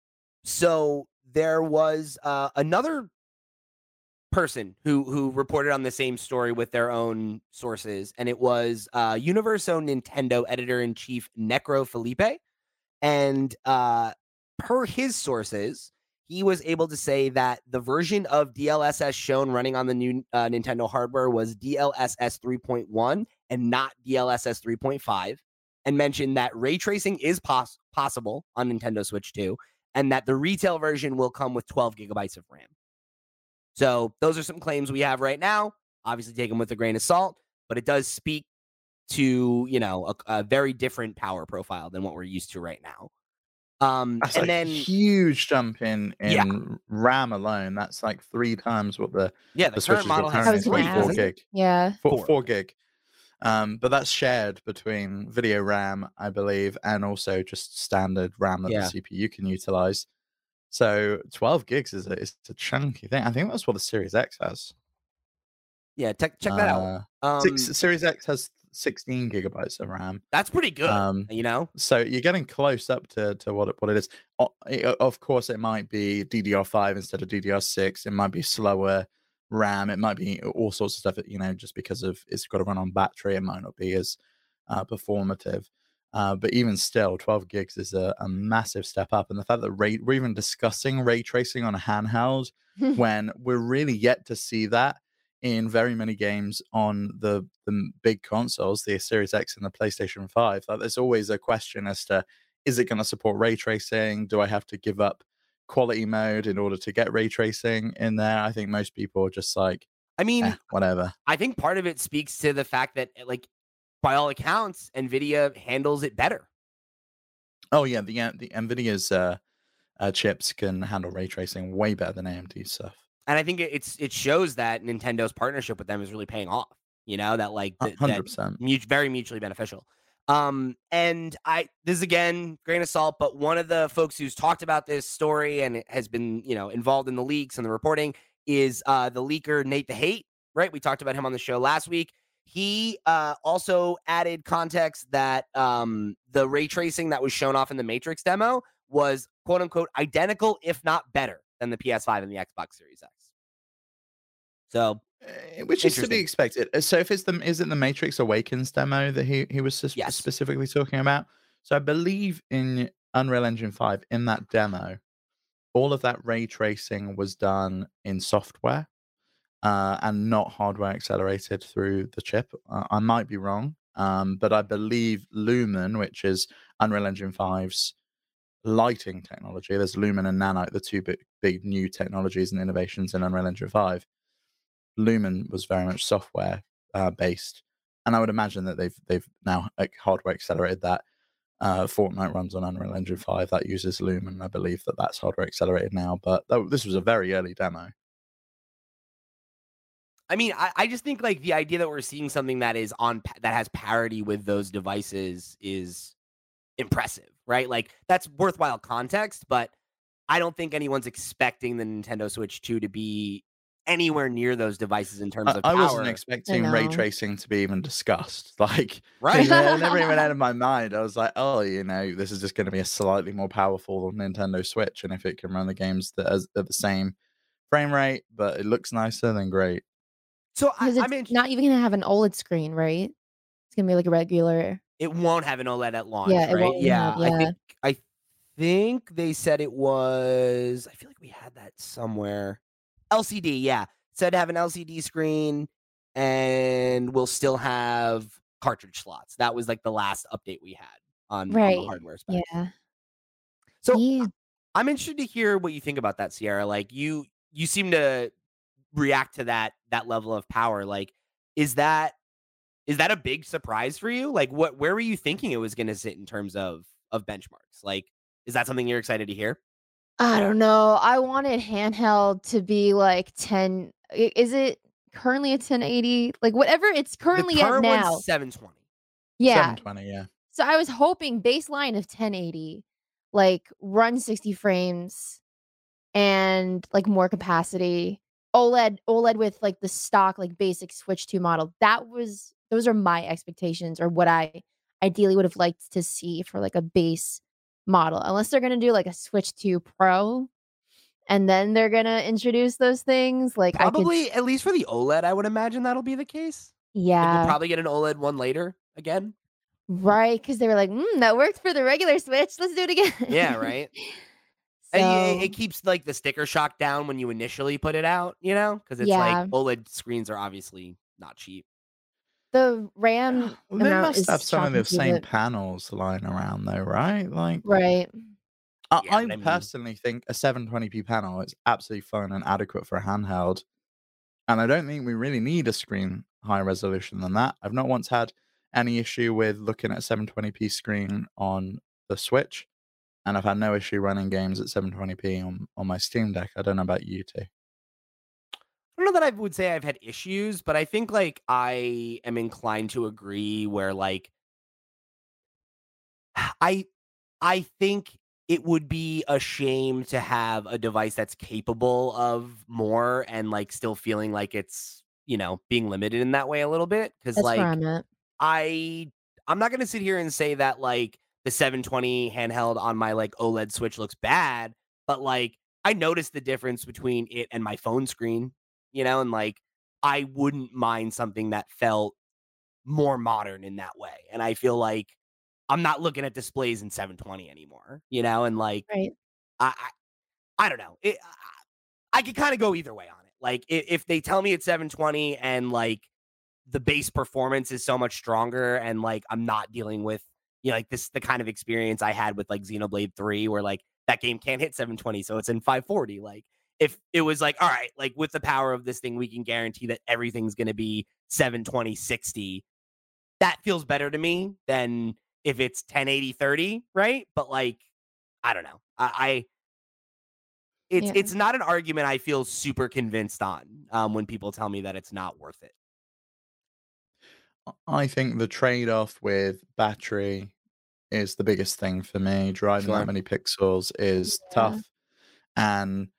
so there was uh, another person who who reported on the same story with their own sources, and it was uh, Universo Nintendo editor in chief Necro Felipe, and uh, per his sources, he was able to say that the version of DLSS shown running on the new uh, Nintendo hardware was DLSS 3.1 and not DLSS 3.5, and mentioned that ray tracing is pos- possible on Nintendo Switch 2, and that the retail version will come with 12 gigabytes of RAM. So those are some claims we have right now. Obviously, take them with a grain of salt, but it does speak to you know a, a very different power profile than what we're used to right now. Um, That's and like then huge jump in Yeah. in RAM alone. That's like three times what the yeah, the, the Switch current model has currently was three, gonna four ask. gig. Yeah. Four, Four. four gig. Um, but that's shared between video RAM, I believe, and also just standard RAM that Yeah. the CPU can utilize. So 12 gigs is a, is a chunky thing. I think that's what the Series X has. Yeah, check check that out. Uh, Um, six, Series X has 16 gigabytes of RAM. That's pretty good. Um, you know, so you're getting close up to, to what it, what it is. O- Of course, it might be DDR5 instead of DDR6. It might be slower RAM. It might be all sorts of stuff. You know, just because of it's got to run on battery, it might not be as uh, performative. Uh, but even still, 12 gigs is a, a massive step up. And the fact that ray, we're even discussing ray tracing on a handheld when we're really yet to see that in very many games on the the big consoles, the Series X and the PlayStation 5. Like, there's always a question as to is it going to support ray tracing? Do I have to give up quality mode in order to get ray tracing in there? I think most people are just like, I mean, eh, whatever. I think part of it speaks to the fact that, like, by all accounts, Nvidia handles it better. Oh yeah, the uh, the Nvidia's uh, uh, chips can handle ray tracing way better than AMD stuff. And I think it- it's it shows that Nintendo's partnership with them is really paying off. You know that like th- Hundred percent. very mutually beneficial. Um, and I this is again grain of salt, but one of the folks who's talked about this story and has been you know involved in the leaks and the reporting is uh the leaker Nate the Hate. Right, we talked about him on the show last week. He uh, also added context that um, the ray tracing that was shown off in the Matrix demo was quote unquote identical, if not better, than the PS5 and the Xbox Series X. So Uh, Which is to be expected. Uh, So if it's the is it the Matrix Awakens demo that he he was sus- Yes. specifically talking about? So I believe in Unreal Engine 5 in that demo, all of that ray tracing was done in software uh, and not hardware accelerated through the chip. Uh, I might be wrong, um, but I believe Lumen, which is Unreal Engine 5's lighting technology, there's Lumen and Nanite, the two big, big new technologies and innovations in Unreal Engine 5. Lumen was very much software uh, based, and I would imagine that they've they've now hardware accelerated that. Uh, Fortnite runs on Unreal Engine 5 that uses Lumen. I believe that that's hardware accelerated now, but that, this was a very early demo. I mean, I, I just think like the idea that we're seeing something that is on that has parity with those devices is impressive, right? Like that's worthwhile context, but I don't think anyone's expecting the Nintendo Switch 2 to be anywhere near those devices in terms I, of I power. wasn't expecting ray tracing to be even discussed. Like, right? it never even out of my mind. I was like, oh, you know, this is just going to be a slightly more powerful Nintendo Switch, and if it can run the games that is at the same frame rate, but it looks nicer, then great. So I, Because I mean, not even gonna have an OLED screen, right? It's gonna be like a regular. it won't have an OLED at launch, Yeah, right? won't yeah, I think I think they said it was. I feel like we had that somewhere. LCD, yeah, said to have an LCD screen, and we'll still have cartridge slots. That was like the last update we had on, on the Right, hardware. Yeah. So yeah. I'm interested to hear what you think about that, Sierra. Like you, you seem to react to that that level of power. Like, is that is that a big surprise for you? Like, what where were you thinking it was going to sit in terms of of benchmarks? Like, is that something you're excited to hear? I don't know. I wanted handheld to be like 10. Is it currently a 1080? Like whatever it's currently the at now. one's 720. Yeah. 720, yeah. So I was hoping baseline of 1080, like run 60 frames and like more capacity. OLED, OLED with like the stock, like basic Switch 2 model. That was those are my expectations or what I ideally would have liked to see for like a base model. Unless they're gonna do like a Switch 2 Pro and then they're gonna introduce those things. Like I could Probably at least for the OLED, I would imagine that'll be the case. Like, yeah. we'll probably get an OLED one later again. Right, because they were like, mm, that worked for the regular Switch. Let's do it again. Yeah, right. And it, it keeps like the sticker shock down when you initially put it out, you know, because it's Yeah. like OLED screens are obviously not cheap. The RAM Well, they must is have some of the same the- panels lying around, though, right? Like, right. I, Yeah, I but I mean- personally think a 720p panel is absolutely fine and adequate for a handheld. And I don't think we really need a screen higher resolution than that. I've not once had any issue with looking at a 720p screen on the Switch. And I've had no issue running games at 720p on, on my Steam Deck. I don't know about you two. I don't know that I would say I've had issues, but I think like I am inclined to agree where like I I think it would be a shame to have a device that's capable of more and like still feeling like it's, you know, being limited in that way a little bit cuz like I'm. I I'm not gonna sit here and say that like the 720 handheld on my like OLED Switch looks bad, but like I noticed the difference between it and my phone screen, you know, and like I wouldn't mind something that felt more modern in that way. And I feel like I'm not looking at displays in 720 anymore, you know, and like Right. I I, I don't know. It, I, I could kind of go either way on it. Like if, if they tell me it's 720 and like the base performance is so much stronger and like I'm not dealing with you know like this the kind of experience I had with like Xenoblade 3 where like that game can't hit 720 so it's in 540 like if it was like all right like with the power of this thing we can guarantee that everything's going to be 720 60 that feels better to me than if it's 1080 30 right but like I don't know I, I it's Yeah. it's not an argument I feel super convinced on um, when people tell me that it's not worth it. I think the trade off with battery is the biggest thing for me. Driving Sure. that many pixels is Yeah. tough. And m-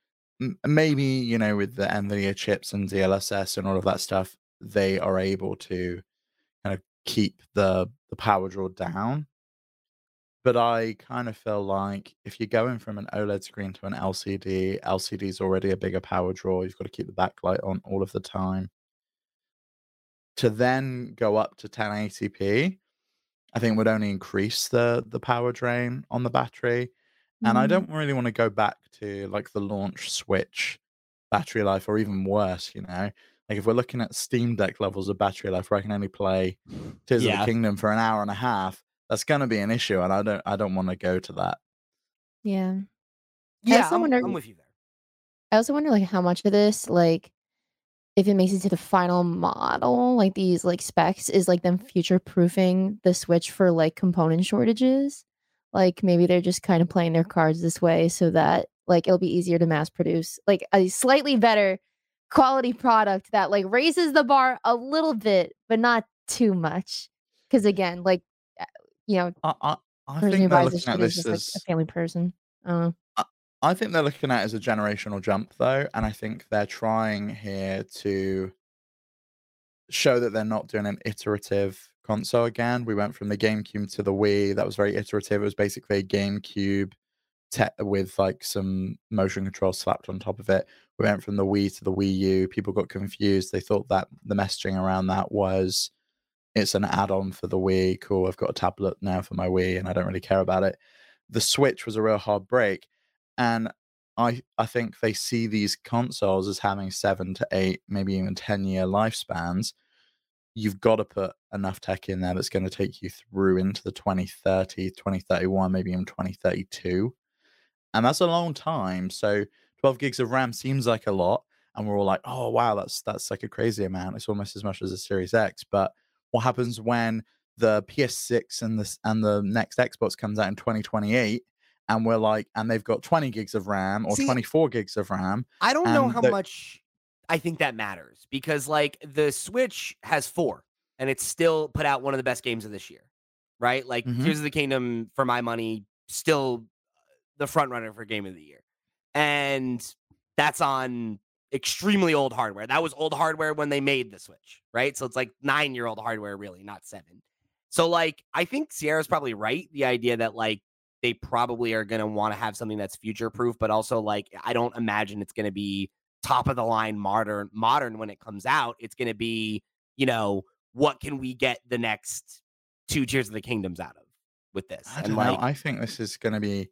maybe, you know, with the NVIDIA chips and DLSS and all of that stuff, they are able to kind of keep the, the power draw down. But I kind of feel like if you're going from an OLED screen to an LCD, LCD is already a bigger power draw. You've got to keep the backlight on all of the time. To then go up to 1080p, I think would only increase the the power drain on the battery. And I Mhm. don't really want to go back to like the launch Switch battery life or even worse, you know. Like if we're looking at Steam Deck levels of battery life where I can only play Tears of the Kingdom for an hour and a half, that's gonna be an issue and I don't I don't want to go to that. Yeah. Yeah, also I'm, wonder- I'm with you there. I also wonder like how much of this like if it makes it to the final model, like these like specs is like them future proofing the Switch for like component shortages. Like maybe they're just kind of playing their cards this way so that like it'll be easier to mass produce like a slightly better quality product that like raises the bar a little bit but not too much. Cuz again, like uh, you know, I I, I person who think they're buys this looking at is this just like as a family person. I know. I think they're looking at it as a generational jump, though, and I think they're trying here to show that they're not doing an iterative console again. We went from the GameCube to the Wii. That was very iterative. It was basically a GameCube te- with like some motion control slapped on top of it. We went from the Wii to the Wii U. People got confused. They thought that the messaging around that was it's an add-on for the Wii. Cool, I've got a tablet now for my Wii, and I don't really care about it. The Switch was a real hard break, and I I think they see these consoles as having seven to eight, maybe even ten year lifespans. You've got to put enough tech in there that's going to take you through into the 2030, 2031, maybe even 2032. And that's a long time. So 12 gigs of RAM seems like a lot. And we're all like, oh wow, that's that's like a crazy amount. It's almost as much as a Series X. But what happens when the PS6 and the and the next Xbox comes out in 2028? And we're like, and they've got 20 gigs of RAM or See- 24 24 gigs of RAM. I don't know how much I think that matters because like the Switch has four and it's still put out one of the best games of this year. Right? Like Mhm. Tears of the Kingdom for my money still the front runner for game of the year. And that's on extremely old hardware. That was old hardware when they made the Switch, right? So it's like 9-year-old hardware really, not 7. So like I think Sierra's probably right. The idea that like they probably are going to want to have something that's future proof, but also like I don't imagine it's going to be top of the line modern modern when it comes out. It's going to be, you know, what can we get the next two Tears of the Kingdoms out of with this? I and like know. I think this is going to be.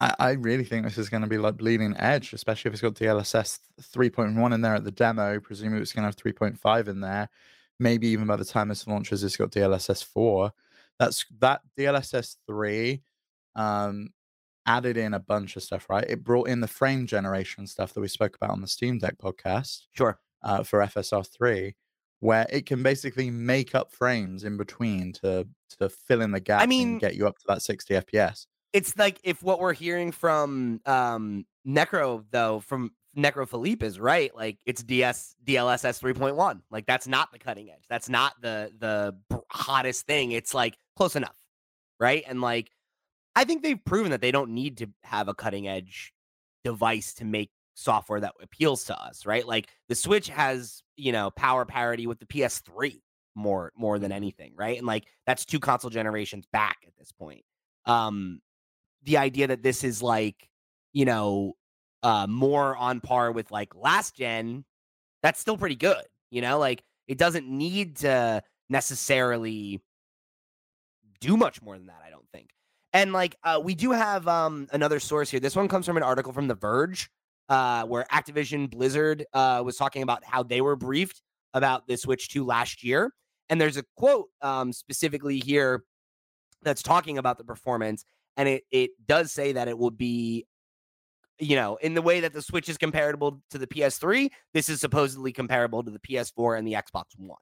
I, I really think this is going to be like bleeding edge, especially if it's got DLSS 3.1 in there at the demo. Presumably, it's going to have 3.5 in there. Maybe even by the time this launches, it's got DLSS 4. That's that DLSS 3 um, added in a bunch of stuff, right? It brought in the frame generation stuff that we spoke about on the Steam Deck podcast sure. uh, for FSR3, where it can basically make up frames in between to to fill in the gap I mean- and get you up to that 60 FPS. It's like if what we're hearing from um Necro though from Necro Felipe is right, like it's DS DLSS 3.1. Like that's not the cutting edge. That's not the the hottest thing. It's like close enough. Right? And like I think they've proven that they don't need to have a cutting edge device to make software that appeals to us, right? Like the Switch has, you know, power parity with the PS3, more more than anything, right? And like that's two console generations back at this point. Um the idea that this is like, you know, uh more on par with like last gen, that's still pretty good, you know? Like it doesn't need to necessarily do much more than that, I don't. And like uh, we do have um, another source here. This one comes from an article from The Verge, uh, where Activision Blizzard uh, was talking about how they were briefed about the Switch 2 last year. And there's a quote um, specifically here that's talking about the performance, and it it does say that it will be, you know, in the way that the Switch is comparable to the PS3, this is supposedly comparable to the PS4 and the Xbox One.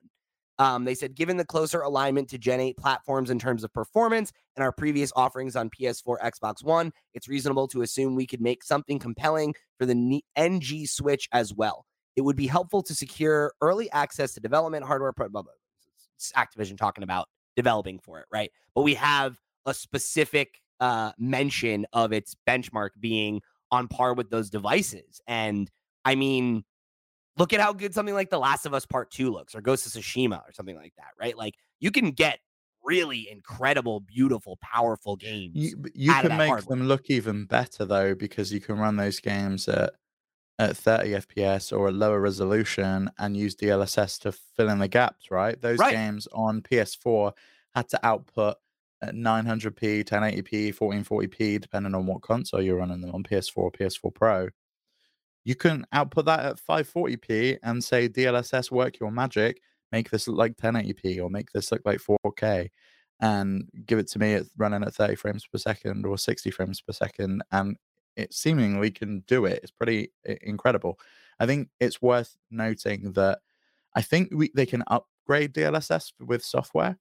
Um, they said, given the closer alignment to Gen 8 platforms in terms of performance and our previous offerings on PS4, Xbox One, it's reasonable to assume we could make something compelling for the NG Switch as well. It would be helpful to secure early access to development hardware. Blah, blah, blah. Activision talking about developing for it, right? But we have a specific uh, mention of its benchmark being on par with those devices. And I mean, look at how good something like The Last of Us Part 2 looks or Ghost of Tsushima or something like that, right? Like you can get really incredible, beautiful, powerful games. You, you can make hardware. them look even better though, because you can run those games at at 30 FPS or a lower resolution and use DLSS to fill in the gaps, right? Those right. games on PS4 had to output at 900p, 1080p, 1440p, depending on what console you're running them on PS4, or PS4 Pro you can output that at 540p and say DLSS work your magic, make this look like 1080p or make this look like 4K and give it to me at running at 30 frames per second or 60 frames per second and it seemingly can do it. It's pretty incredible. I think it's worth noting that I think we, they can upgrade DLSS with software.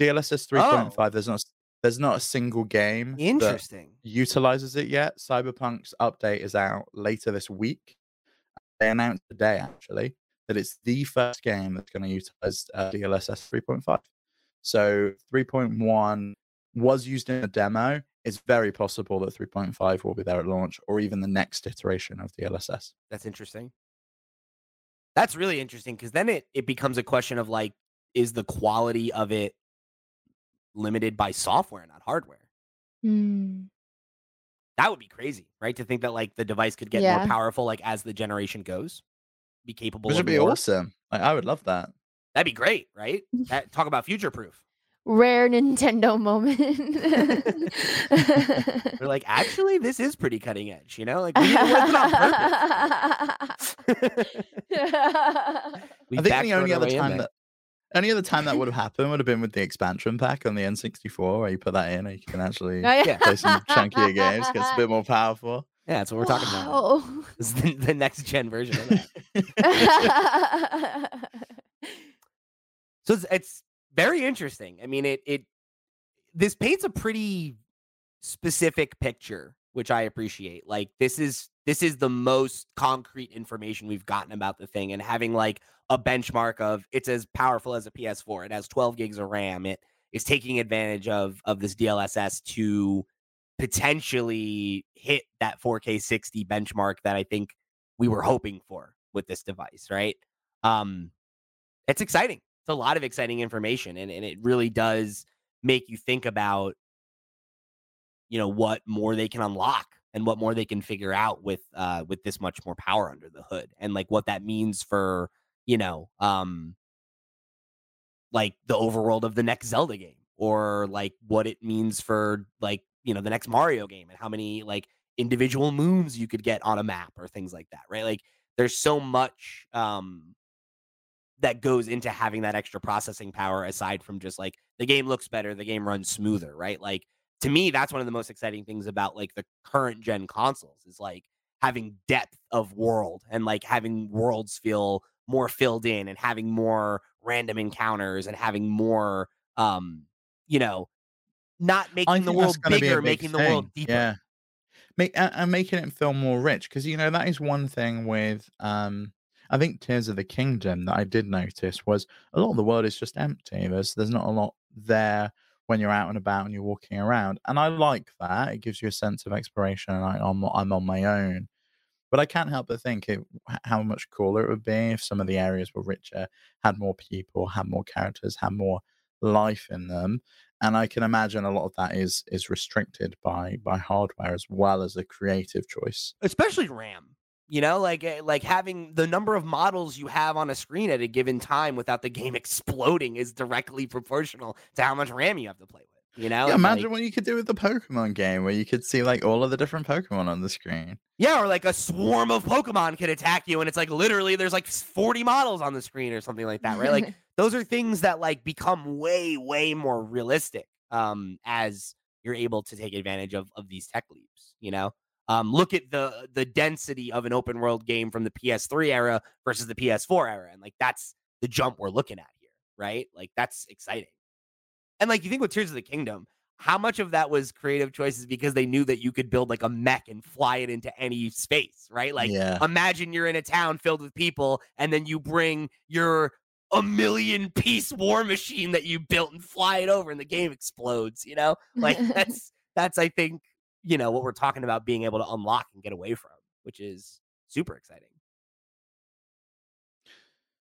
DLSS 3.5 oh. there's not there's not a single game interesting utilizes it yet. Cyberpunk's update is out later this week. They announced today actually that it's the first game that's going to utilize uh, DLSS 3.5. So 3.1 was used in a demo. It's very possible that 3.5 will be there at launch or even the next iteration of DLSS. That's interesting. That's really interesting because then it, it becomes a question of like, is the quality of it limited by software, not hardware. Mm. That would be crazy, right? To think that like the device could get yeah. more powerful like as the generation goes, be capable. Which would be more. awesome. Like, I would love that. That'd be great, right? That, talk about future proof. Rare Nintendo moment. We're like, actually, this is pretty cutting edge, you know? Like we it on purpose. I think the only other time that any other time that would have happened would have been with the expansion pack on the N64, where you put that in, and you can actually oh, yeah. play some chunkier games, gets a bit more powerful. Yeah, that's what we're talking wow. about. This is the, the next gen version of that. so it's, it's very interesting. I mean, it it this paints a pretty specific picture, which I appreciate. Like this is this is the most concrete information we've gotten about the thing, and having like a benchmark of it's as powerful as a PS4. It has 12 gigs of RAM. It is taking advantage of of this DLSS to potentially hit that 4K 60 benchmark that I think we were hoping for with this device, right? Um it's exciting. It's a lot of exciting information and, and it really does make you think about you know what more they can unlock and what more they can figure out with uh with this much more power under the hood and like what that means for you know, um, like the overworld of the next Zelda game or like what it means for like, you know, the next Mario game and how many like individual moons you could get on a map or things like that, right? Like there's so much um that goes into having that extra processing power aside from just like the game looks better, the game runs smoother, right? Like to me that's one of the most exciting things about like the current gen consoles is like having depth of world and like having worlds feel more filled in and having more random encounters and having more um you know not making the world bigger making thing. the world deeper yeah Make, and making it feel more rich because you know that is one thing with um I think Tears of the Kingdom that I did notice was a lot of the world is just empty. There's there's not a lot there when you're out and about and you're walking around, and I like that. It gives you a sense of exploration. And I, I'm I'm on my own, But I can't help but think it, how much cooler it would be if some of the areas were richer, had more people, had more characters, had more life in them. And I can imagine a lot of that is is restricted by by hardware as well as a creative choice. Especially RAM. You know, like eh, like having the number of models you have on a screen at a given time without the game exploding is directly proportional to how much RAM you have to play with. You know, yeah, imagine like, what you could do with the Pokemon game where you could see like all of the different Pokemon on the screen. Yeah, or like a swarm of Pokemon could attack you, and it's like literally there's like 40 models on the screen or something like that, right? like those are things that like become way, way more realistic um as you're able to take advantage of of these tech leaps, you know. Um, look at the the density of an open world game from the PS3 era versus the PS4 era, and like that's the jump we're looking at here, right? Like that's exciting. And like you think with Tears of the Kingdom, how much of that was creative choices because they knew that you could build like a mech and fly it into any space, right? Like yeah. imagine you're in a town filled with people and then you bring your a million piece war machine that you built and fly it over and the game explodes, you know? Like that's that's I think, you know, what we're talking about being able to unlock and get away from, which is super exciting.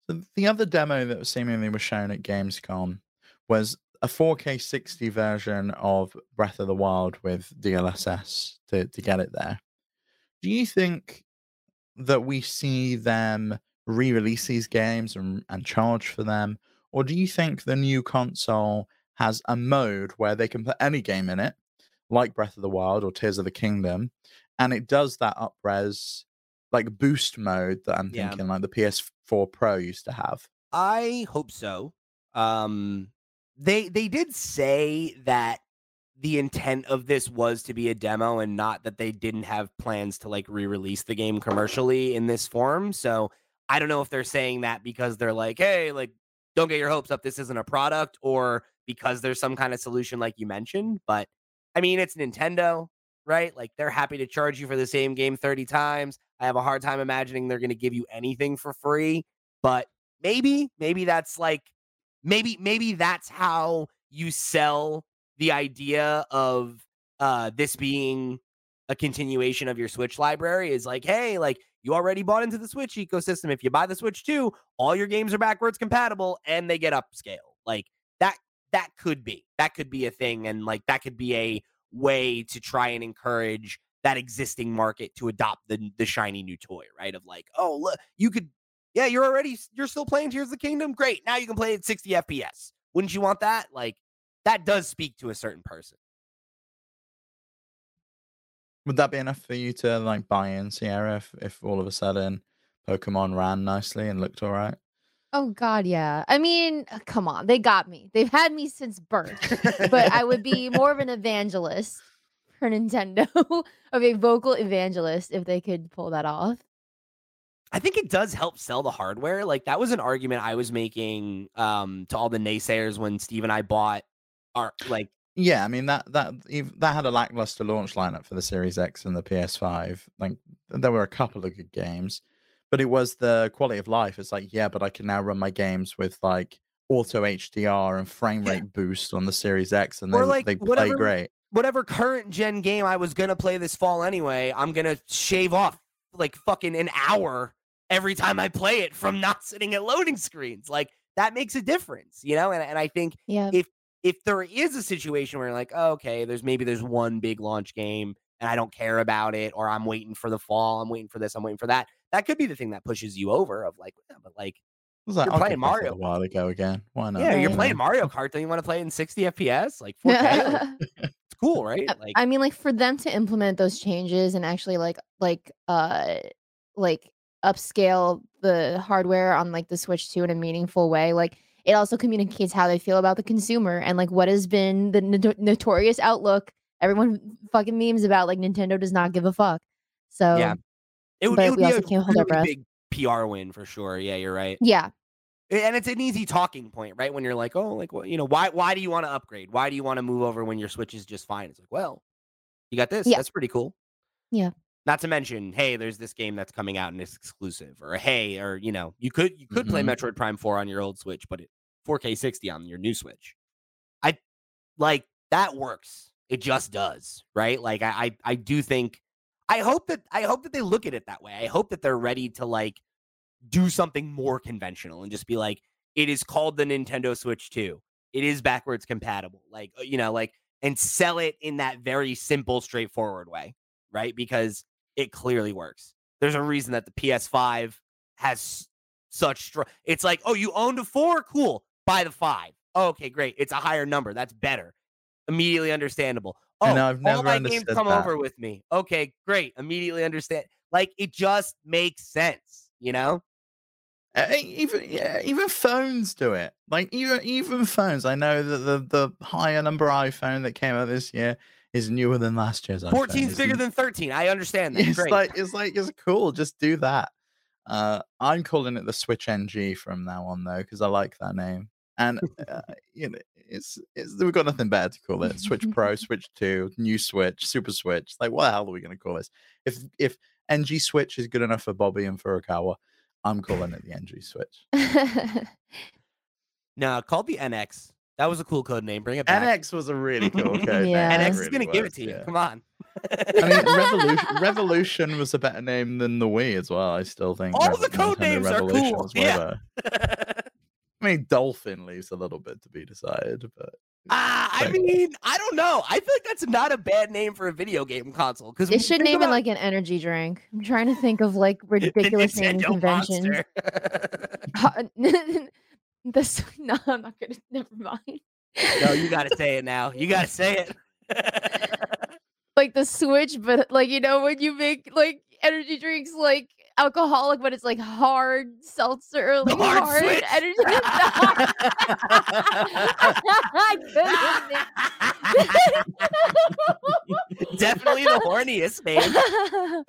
So the other demo that seemingly was shown at Gamescom was a 4K 60 version of Breath of the Wild with DLSS to, to get it there. Do you think that we see them re release these games and, and charge for them? Or do you think the new console has a mode where they can put any game in it, like Breath of the Wild or Tears of the Kingdom, and it does that upres like boost mode that I'm thinking yeah. like the PS4 Pro used to have? I hope so. Um they they did say that the intent of this was to be a demo and not that they didn't have plans to like re-release the game commercially in this form. So I don't know if they're saying that because they're like, hey, like don't get your hopes up. This isn't a product, or because there's some kind of solution like you mentioned. But I mean, it's Nintendo, right? Like they're happy to charge you for the same game 30 times. I have a hard time imagining they're going to give you anything for free, but maybe, maybe that's like maybe maybe that's how you sell the idea of uh this being a continuation of your Switch library is like, hey, like you already bought into the Switch ecosystem. If you buy the Switch 2, all your games are backwards compatible and they get upscale. Like that could be. That could be a thing and like that could be a way to try and encourage that existing market to adopt the the shiny new toy, right? Of like, oh, look, you could yeah, you're already you're still playing Tears of the Kingdom. Great. Now you can play at 60 FPS. Wouldn't you want that? Like that does speak to a certain person. Would that be enough for you to like buy in Sierra if, if all of a sudden Pokemon ran nicely and looked all right? Oh God, yeah. I mean, uh, come on, they got me. They've had me since birth. but I would be more of an evangelist for Nintendo, of a vocal evangelist if they could pull that off. I think it does help sell the hardware. Like that was an argument I was making um, to all the naysayers when Steve and I bought our like. Yeah, I mean that that that had a lackluster launch lineup for the Series X and the PS5. Like there were a couple of good games, but it was the quality of life. It's like yeah, but I can now run my games with like auto HDR and frame rate yeah. boost on the Series X, and they like they play whatever, great. Whatever current gen game I was gonna play this fall anyway, I'm gonna shave off like fucking an hour every time I play it from not sitting at loading screens. Like that makes a difference, you know? And, and I think yeah. if if there is a situation where you're like, oh, okay, there's maybe there's one big launch game and I don't care about it, or I'm waiting for the fall, I'm waiting for this, I'm waiting for that. That could be the thing that pushes you over of like, yeah, but like like, you're playing Mario a while ago again. Why not? Yeah, you're playing Mario Kart. Don't you want to play in 60 FPS, like 4K? like, it's cool, right? Like, I mean, like for them to implement those changes and actually like like uh like upscale the hardware on like the Switch 2 in a meaningful way. Like it also communicates how they feel about the consumer and like what has been the notorious outlook everyone fucking memes about like Nintendo does not give a fuck. So yeah, it would, it would we also can't hold our breath. Big PR win for sure. Yeah, you're right. Yeah. And it's an easy talking point, right? When you're like, oh, like, what, you know, why, why do you want to upgrade? Why do you want to move over when your Switch is just fine? It's like, well, you got this. Yeah. That's pretty cool. Yeah. Not to mention, hey, there's this game that's coming out and it's exclusive, or hey, or you know, you could you could mm-hmm. play Metroid Prime 4 on your old Switch, but it 4K 60 on your new Switch. I like that works. It just does, right? Like I I, I do think I hope that I hope that they look at it that way. I hope that they're ready to like do something more conventional and just be like, it is called the Nintendo Switch 2. It is backwards compatible. Like, uh, you know, like and sell it in that very simple, straightforward way, right? Because it clearly works. There's a reason that the PS5 has such strong. It's like, oh, you owned a four, cool. Buy the five. Oh, okay, great. It's a higher number. That's better. Immediately understandable. Oh, know, I've all my games come that. over with me. Okay, great. Immediately understand. Like it just makes sense, you know? Uh, even yeah, even phones do it. Like even even phones. I know that the the higher number iPhone that came out this year is newer than last year's. iPhone. 14 is bigger than 13. I understand that. It's Great. like it's like it's cool. Just do that. Uh, I'm calling it the Switch NG from now on though because I like that name. And uh, you know, it's it's we've got nothing better to call it. Switch Pro, Switch Two, New Switch, Super Switch. Like what the hell are we gonna call this? If if NG Switch is good enough for Bobby and Furukawa, I'm calling it the NG Switch. no, called the NX. That was a cool code name. Bring it back. NX was a really cool code. Yeah. name. NX It is really gonna give it to you. yeah. Come on. I mean, Revolution, Revolution was a better name than the Wii as well. I still think All Revo- the code names are cool, yeah. Better. I mean, Dolphin leaves a little bit to be decided, but Ah, I mean, I don't know. I feel like that's not a bad name for a video game console. Because they should name it like an energy drink. I'm trying to think of like ridiculous naming conventions. Uh, the s- no, I'm not gonna. Never mind. no, you gotta say it now. You gotta say it. like the switch, but like you know when you make like energy drinks like alcoholic, but it's like hard seltzer, like hard hard, energy. Definitely the horniest man.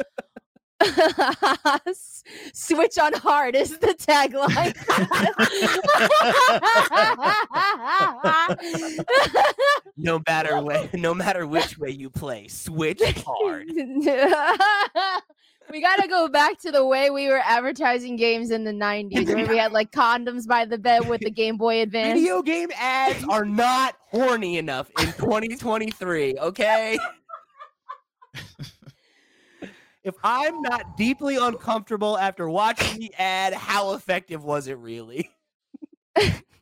Switch on hard is the tagline. No matter way, no matter which way you play, switch hard. We gotta go back to the way we were advertising games in the 90s where we had like condoms by the bed with the Game Boy Advance. Video game ads are not horny enough in 2023, okay? if I'm not deeply uncomfortable after watching the ad, how effective was it really?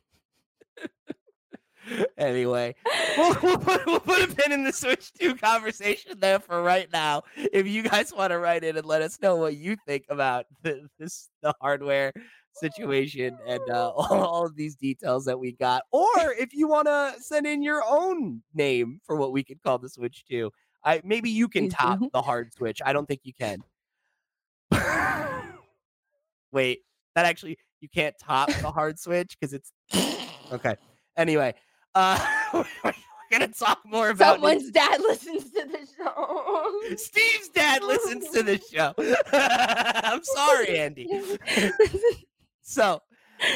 anyway, we'll, we'll, put, we'll put a pin in the Switch 2 conversation there for right now. If you guys want to write in and let us know what you think about the, this the hardware situation and uh, all, all of these details that we got, or if you want to send in your own name for what we could call the Switch 2, I maybe you can top the hard Switch. I don't think you can. Wait, that actually you can't top the hard Switch because it's okay. Anyway, uh, we're gonna talk more about Someone's dad listens to the show. Steve's dad listens to the show. I'm sorry, Andy. So,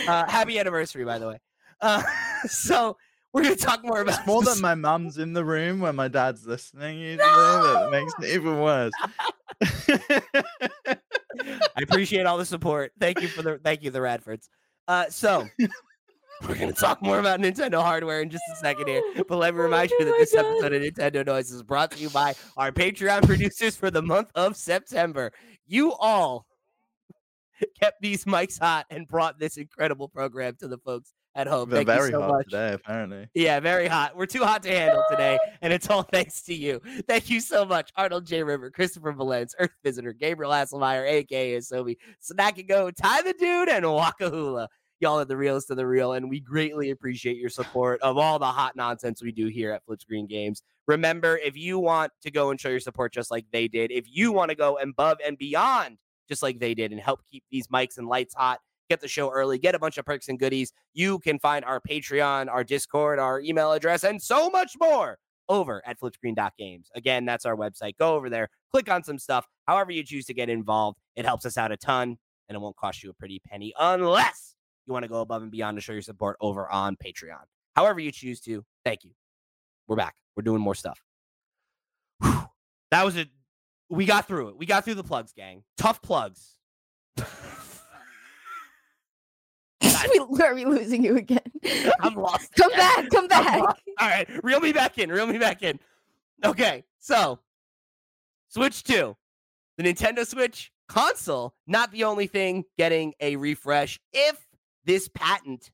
uh, happy anniversary, by the way. Uh, so, we're going to talk more about more this- than my mum's in the room when my dad's listening. Usually, that makes it even worse. I appreciate all the support. Thank you for the thank you, the Radfords. Uh, so we're gonna talk more about Nintendo hardware in just a second here. But let me oh remind you Oh that this God. episode of Nintendo Noise is brought to you by our Patreon producers for the month of September. You all kept these mics hot and brought this incredible program to the folks at home. They're Thank you very so hot much. today, apparently. Yeah, very hot. We're too hot to handle today, and it's all thanks to you. Thank you so much, Arnold J. River, Christopher Valence, Earth Visitor, Gabriel Asselmeyer, aka Sobi, Snack and Go, Ty the Dude, and Waka Hula. Y'all are the realest of the real, and we greatly appreciate your support of all the hot nonsense we do here at Flip Screen Games. Remember, if you want to go and show your support just like they did, if you want to go above and beyond just like they did and help keep these mics and lights hot, get the show early, get a bunch of perks and goodies, you can find our Patreon, our Discord, our email address, and so much more over at flipscreen.games. Again, that's our website. Go over there, click on some stuff. However, you choose to get involved, it helps us out a ton and it won't cost you a pretty penny unless you want to go above and beyond to show your support over on Patreon. However, you choose to, thank you. We're back. We're doing more stuff. Whew. That was a we got through it. We got through the plugs, gang. Tough plugs. we, are we losing you again? I'm lost. Come back, come back. All right, reel me back in. Reel me back in. Okay, so Switch 2. the Nintendo Switch console, not the only thing getting a refresh if this patent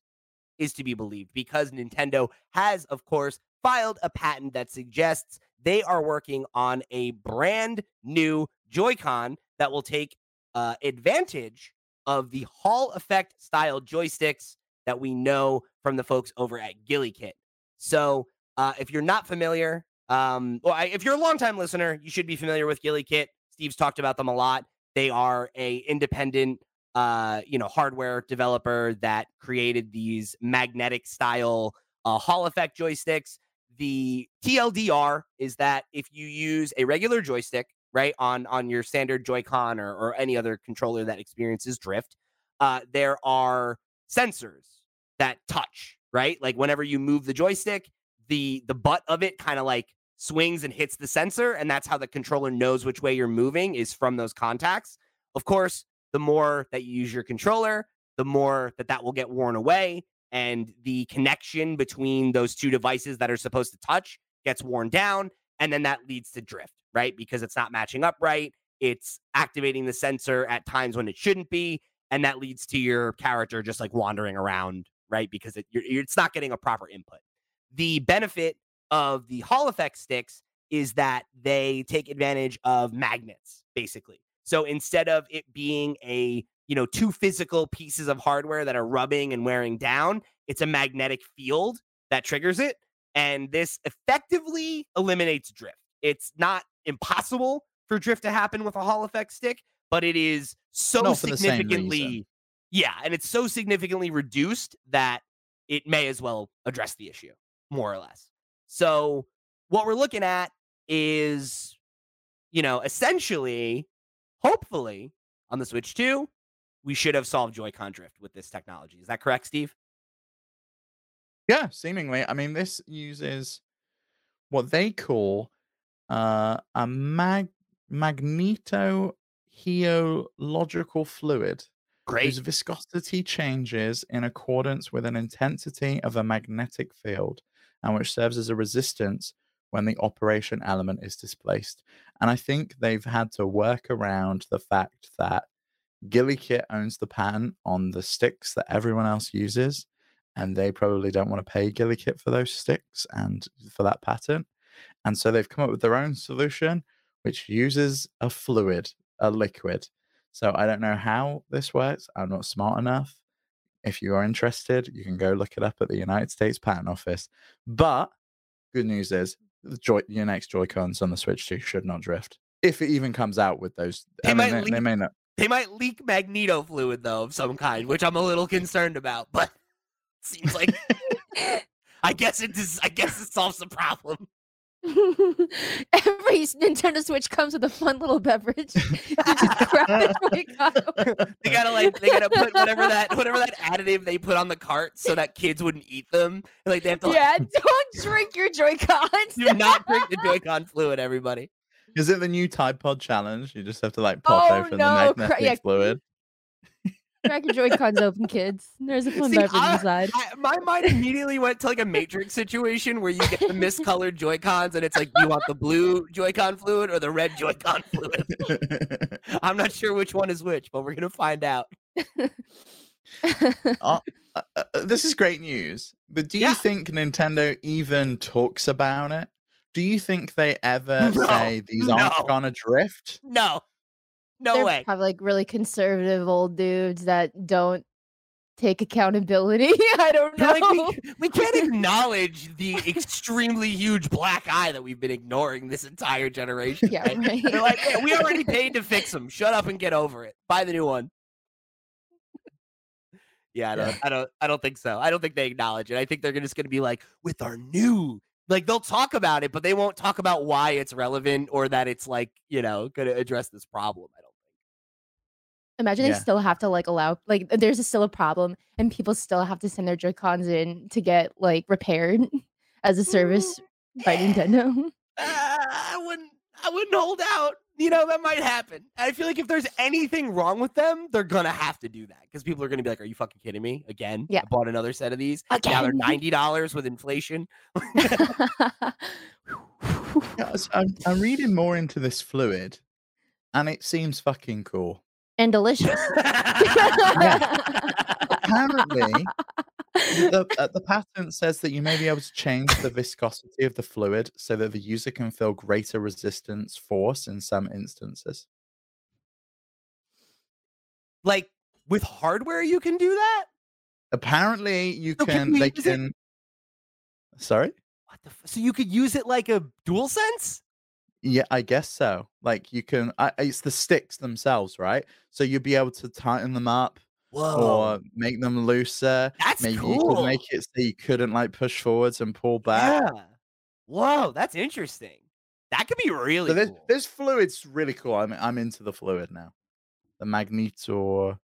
is to be believed, because Nintendo has, of course, filed a patent that suggests they are working on a brand new Joy-Con that will take uh, advantage of the Hall effect style joysticks that we know from the folks over at GuliKit. So, uh, if you're not familiar, um, well, I, if you're a longtime listener, you should be familiar with GuliKit. Steve's talked about them a lot. They are a independent, uh, you know, hardware developer that created these magnetic style uh, Hall effect joysticks. The TLDR is that if you use a regular joystick, right on on your standard Joy-Con or, or any other controller that experiences drift, uh, there are sensors that touch, right? Like whenever you move the joystick, the the butt of it kind of like swings and hits the sensor, and that's how the controller knows which way you're moving is from those contacts. Of course, the more that you use your controller, the more that that will get worn away, and the connection between those two devices that are supposed to touch gets worn down, and then that leads to drift, right? Because it's not matching up right. It's activating the sensor at times when it shouldn't be, and that leads to your character just like wandering around, right? Because it, it's not getting a proper input. The benefit of the Hall effect sticks is that they take advantage of magnets, basically. So instead of it being a you know two physical pieces of hardware that are rubbing and wearing down, it's a magnetic field that triggers it, and this effectively eliminates drift. It's not impossible for drift to happen with a Hall effect stick, but it is so significantly yeah and it's so significantly reduced that it may as well address the issue more or less so what we're looking at is you know essentially hopefully on the switch 2 we should have solved joy-con drift with this technology. Is that correct steve? Yeah seemingly. I mean this uses what they call uh, a mag magneto rheological fluid great. whose viscosity changes in accordance with an intensity of a magnetic field and which serves as a resistance when the operation element is displaced. And I think they've had to work around the fact that GuliKit owns the patent on the sticks that everyone else uses, and they probably don't want to pay GuliKit for those sticks and for that patent. And so they've come up with their own solution, which uses a fluid a liquid. So I don't know how this works. I'm not smart enough. If you are interested, you can go look it up at the United States Patent Office. But good news is the Joy, your next Joy Cons on the Switch 2 should not drift. If it even comes out with those, they, I might they, leak, they may not. They might leak magneto fluid though of some kind, which I'm a little concerned about. But seems like I guess it does. I guess it solves the problem. Every Nintendo Switch comes with a fun little beverage. You just grab the they gotta like they gotta put whatever that whatever that additive they put on the cart so that kids wouldn't eat them. Like they have to. Like, yeah, don't drink your Joy Cons. do not drink the Joy-Con fluid, everybody. Is it the new Tide Pod challenge? You just have to like pop Oh, open no, the cra- magnetic yeah. fluid. Crack your Joy Cons open, kids. There's a fun See, beverage I- inside. I, my mind immediately went to like a Matrix situation where you get the miscolored Joy Cons and it's like, do you want the blue Joy-Con fluid or the red Joy-Con fluid? I'm not sure which one is which, but we're gonna find out. Uh, uh, uh, this is great news. But do you Yeah. think Nintendo even talks about it? Do you think they ever No, say these aren't no. gonna drift? No, no They're way. probably like really conservative old dudes that don't take accountability. I don't know. Like we, we can't acknowledge the extremely huge black eye that we've been ignoring this entire generation. yeah, right? right. They're like, "Yeah, we already paid to fix them. Shut up and get over it. Buy the new one. Yeah, I don't, Yeah. I don't, I don't think so. I don't think they acknowledge it. I think they're just going to be like, with our new, like they'll talk about it, but they won't talk about why it's relevant or that it's like, you know, going to address this problem. I don't think. Imagine Yeah. they still have to like allow like there's a still a problem and people still have to send their Joy Cons in to get like repaired as a service by Nintendo. Uh, I wouldn't, I wouldn't hold out. You know, that might happen. I feel like if there's anything wrong with them, they're gonna have to do that because people are gonna be like, "Are you fucking kidding me? Again? Yeah. I bought another set of these. Now they're Again? ninety dollars with inflation." Yeah, so I'm, I'm reading more into this fluid. and it seems fucking cool. And delicious. Apparently, the, uh, the patent says that you may be able to change the viscosity of the fluid so that the user can feel greater resistance force in some instances. like with hardware, you can do that. Apparently, you So can can. they use it- can. Sorry. What the? F- so you could use it like a DualSense? Yeah, I guess so. Like you can. I, it's the sticks themselves, right? So you'd be able to tighten them up or make them looser. that's Maybe cool. you could make it so you couldn't like push forwards and pull back. Yeah. Whoa, that's interesting. That could be really So this cool. this fluid's really cool. I'm I'm into the fluid now. The magneto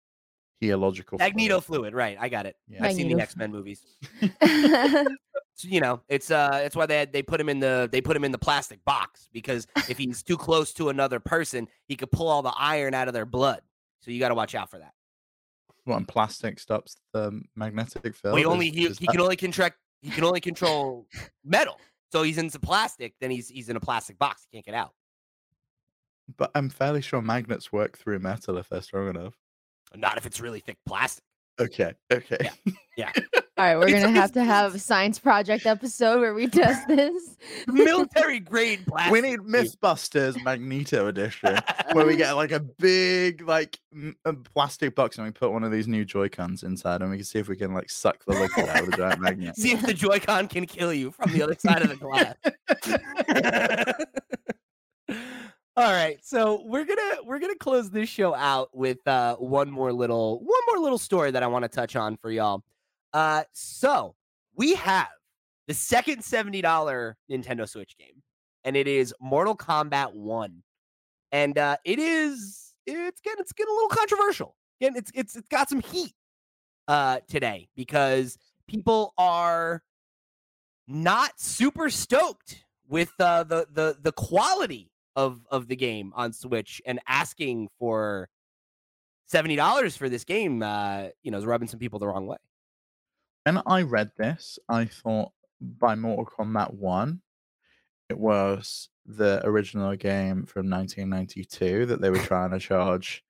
rheological Magneto fluid. fluid, right? I got it. Yeah. I've seen the X Men movies. So, you know, it's uh, it's why they had, they put him in the they put him in the plastic box because if he's too close to another person, he could pull all the iron out of their blood. So you got to watch out for that. What and plastic stops the magnetic field. Well, he only he, is he that- can only contract he can only control metal. So he's into plastic, then he's he's in a plastic box. He can't get out. But I'm fairly sure magnets work through metal if they're strong enough. Not if it's really thick plastic. Okay. Okay. Yeah. All right, we're It's- gonna have to have a science project episode where we test this. Military grade plastic. we need dude. MythBusters Magneto edition where we get like a big like m- a plastic box and we put one of these new Joy Cons inside and we can see if we can like suck the liquid out of the giant magnet. See if the Joy-Con can kill you from the other side of the glass. All right, so we're gonna we're gonna close this show out with uh, one more little one more little story that I want to touch on for y'all. Uh, so we have the second seventy dollar Nintendo Switch game, and it is Mortal Kombat One, and uh, it is it's getting it's getting a little controversial. Again, it's it's it's got some heat uh, today because people are not super stoked with uh, the the the quality of of the game on Switch and asking for seventy dollars for this game. Uh, you know, is rubbing some people the wrong way. When I read this, I thought by Mortal Kombat 1, it was the original game from 1992 that they were trying to charge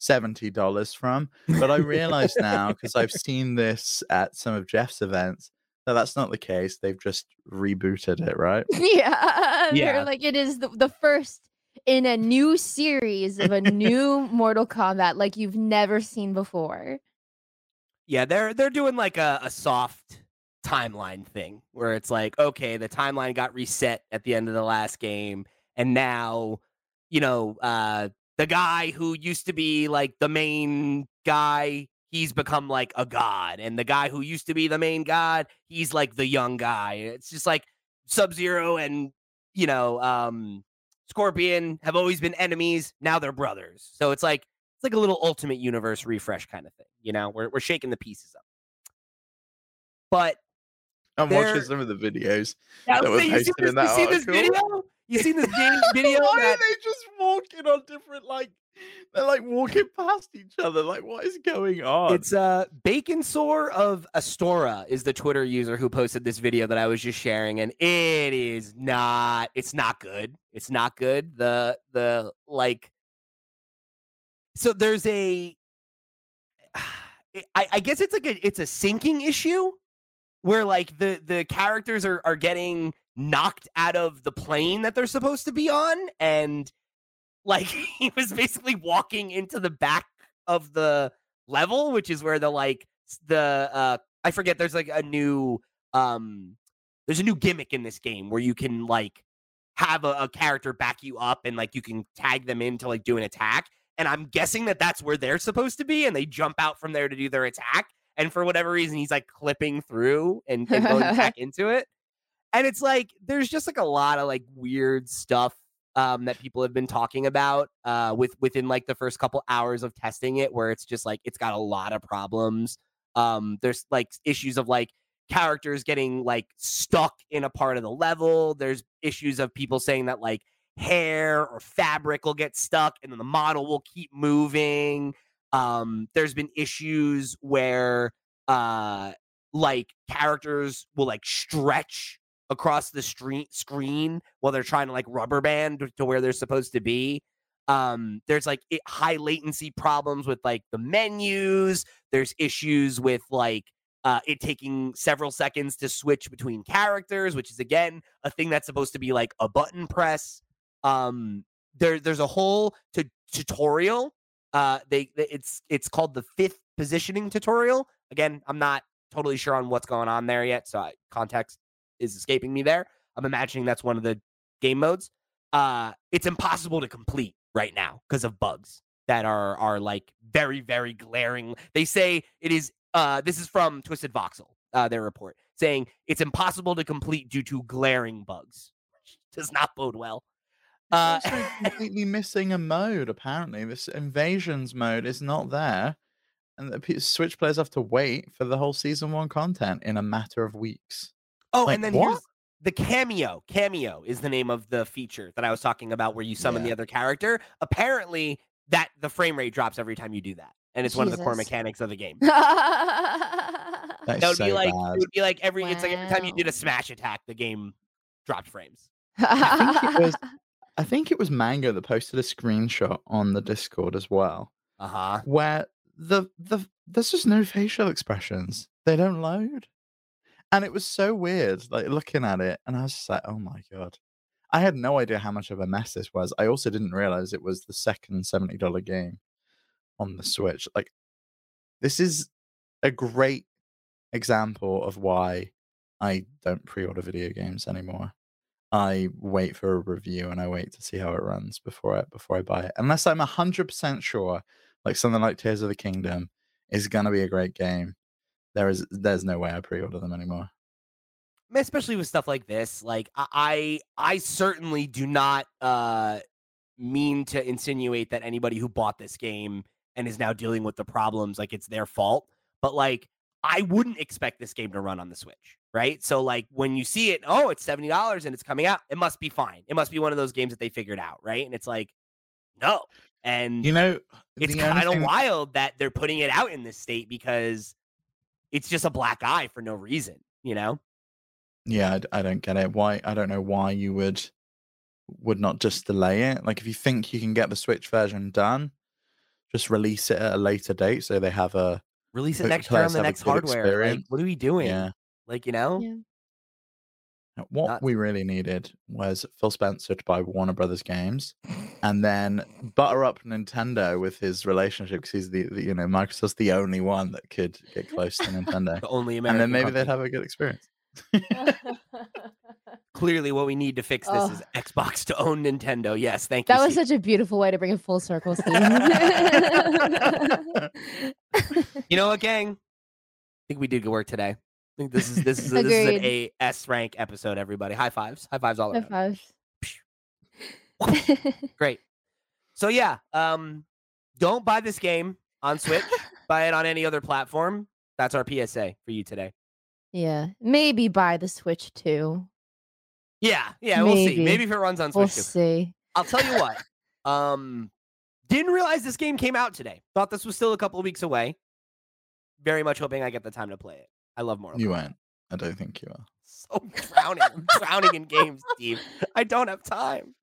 $70 from. But I realize now, because I've seen this at some of Jeff's events, that that's not the case. They've just rebooted it, right? yeah, Yeah. they're like it is the, the first in a new series of a new Mortal Kombat like you've never seen before. Yeah, they're they're doing like a, a soft timeline thing where it's like, okay, the timeline got reset at the end of the last game, and now, you know, uh the guy who used to be like the main guy, he's become like a god, and the guy who used to be the main god, he's like the young guy. It's just like Sub Zero and you know, um Scorpion have always been enemies. Now they're brothers. So it's like it's like a little ultimate universe refresh kind of thing. You know, we're we're shaking the pieces up. But I'm They're- watching some of the videos. I That was was saying, you see this, in that you see this video? You seen this game video? Why that- are they just walking on different, like, they're like walking past each other? Like, what is going on? It's uh Bacon Sore of Astora is the Twitter user who posted this video that I was just sharing, and it is not. It's not good. It's not good. The the like. So there's a. I, I guess it's like a it's a sinking issue, where like the the characters are are getting knocked out of the plane that they're supposed to be on, and like he was basically walking into the back of the level, which is where the like the uh I forget there's like a new um there's a new gimmick in this game where you can like have a, a character back you up and like you can tag them in to like do an attack. And I'm guessing that that's where they're supposed to be, and they jump out from there to do their attack. And for whatever reason, he's like clipping through and, and going back into it. And it's like there's just like a lot of like weird stuff um, that people have been talking about uh, with within like the first couple hours of testing it, where it's just like it's got a lot of problems. Um, there's like issues of like characters getting like stuck in a part of the level. There's issues of people saying that like hair or fabric will get stuck and then the model will keep moving. Um, there's been issues where uh like characters will like stretch across the street screen while they're trying to like rubber band to where they're supposed to be. Um, there's like it, high latency problems with like the menus. There's issues with like uh, it taking several seconds to switch between characters, which is again a thing that's supposed to be like a button press. Um, there, there's a whole t- tutorial. Uh, they, it's it's called the fifth positioning tutorial. Again, I'm not totally sure on what's going on there yet, so I, context is escaping me there. I'm imagining that's one of the game modes. Uh, it's impossible to complete right now because of bugs that are are like very very glaring. They say it is. Uh, this is from Twisted Voxel. Uh, their report saying it's impossible to complete due to glaring bugs. Does not bode well. Uh, completely missing a mode. Apparently, this invasions mode is not there, and the Switch players have to wait for the whole season one content in a matter of weeks. Oh, like, and then what? here's the cameo. Cameo is the name of the feature that I was talking about, where you summon yeah. the other character. Apparently, that the frame rate drops every time you do that, and it's Jesus. one of the core mechanics of the game. that would so be like bad. it would be like every wow. it's like every time you did a smash attack, the game dropped frames. I think it was I think it was Mango that posted a screenshot on the Discord as well. Uh-huh. Where the the there's just no facial expressions. They don't load. And it was so weird, like looking at it, and I was just like, oh my god. I had no idea how much of a mess this was. I also didn't realize it was the second $70 game on the Switch. Like, this is a great example of why I don't pre order video games anymore. I wait for a review and I wait to see how it runs before I before I buy it. Unless I'm hundred percent sure, like something like Tears of the Kingdom is gonna be a great game. There is there's no way I pre-order them anymore. Especially with stuff like this, like I I certainly do not uh mean to insinuate that anybody who bought this game and is now dealing with the problems like it's their fault. But like I wouldn't expect this game to run on the Switch right? So like when you see it, oh, it's seventy dollars and it's coming out, it must be fine. It must be one of those games that they figured out, right? And it's like, no. And you know, it's kind of wild that they're putting it out in this state because it's just a black eye for no reason, you know? Yeah, I, I don't get it. Why? I don't know why you would would not just delay it. Like if you think you can get the Switch version done, just release it at a later date so they have a release it next year on the next hardware. Like, what are we doing? Yeah. Like, you know? Yeah. What Not... we really needed was Phil Spencer to buy Warner Brothers games, and then butter up Nintendo with his relationship because he's the, the, you know Microsoft's the only one that could get close to Nintendo. the only American. And then maybe company. they'd have a good experience. Clearly, what we need to fix this oh. is Xbox to own Nintendo. Yes, thank you. That was Steve. such a beautiful way to bring it full circle, Steve. you know what, gang? I think we did good work today think this is this is a, this is an A S rank episode. Everybody, high fives, high fives all around. High fives. Great. So yeah, um, don't buy this game on Switch. buy it on any other platform. That's our PSA for you today. Yeah, maybe buy the Switch too. Yeah, yeah, maybe. we'll see. Maybe if it runs on Switch. We'll too. see. I'll tell you what. Um, didn't realize this game came out today. Thought this was still a couple of weeks away. Very much hoping I get the time to play it. I love Mortal Kombat. you Kombat. won't. I don't think you are. So drowning. I'm drowning in games, Steve. I don't have time.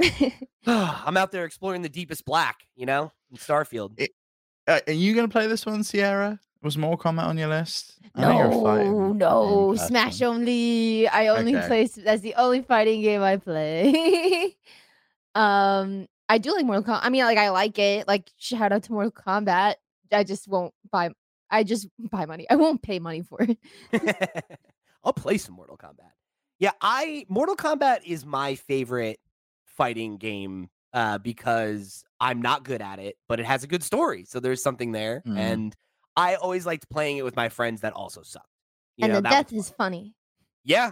I'm out there exploring the deepest black, you know, in Starfield. It, uh, are you going to play this one, Sierra? Was Mortal Kombat on your list? I no, no, Smash only. I only okay. play. That's the only fighting game I play. um, I do like Mortal Kombat. I mean, like I like it. Like shout out to Mortal Kombat. I just won't buy I just buy money. I won't pay money for it. I'll play some Mortal Kombat. Yeah, I Mortal Kombat is my favorite fighting game uh, because I'm not good at it, but it has a good story. So there's something there. Mm. And I always liked playing it with my friends that also sucked. You and know, the death is funny. Yeah.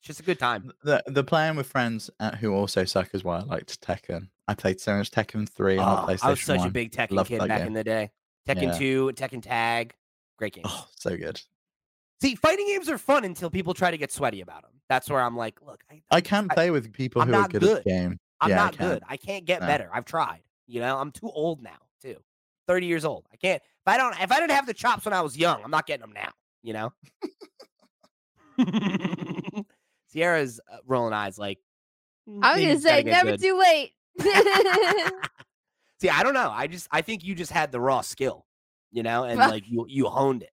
It's just a good time. The the playing with friends uh, who also suck is why I liked Tekken. I played so much Tekken 3 on oh, PlayStation. I was such 1. a big Tekken Loved kid back game. in the day. Tekken yeah. 2, Tekken Tag. Great game. Oh, so good. See, fighting games are fun until people try to get sweaty about them. That's where I'm like, look, I, I can't I, play with people I'm who are good, good, at the game. I'm yeah, not I good. I can't get no. better. I've tried. You know, I'm too old now, too. 30 years old. I can't. If I don't, if I didn't have the chops when I was young, I'm not getting them now. You know. Sierra's uh, rolling eyes like. I was gonna say, never good. too late. See, I don't know. I just I think you just had the raw skill, you know, and like you you honed it.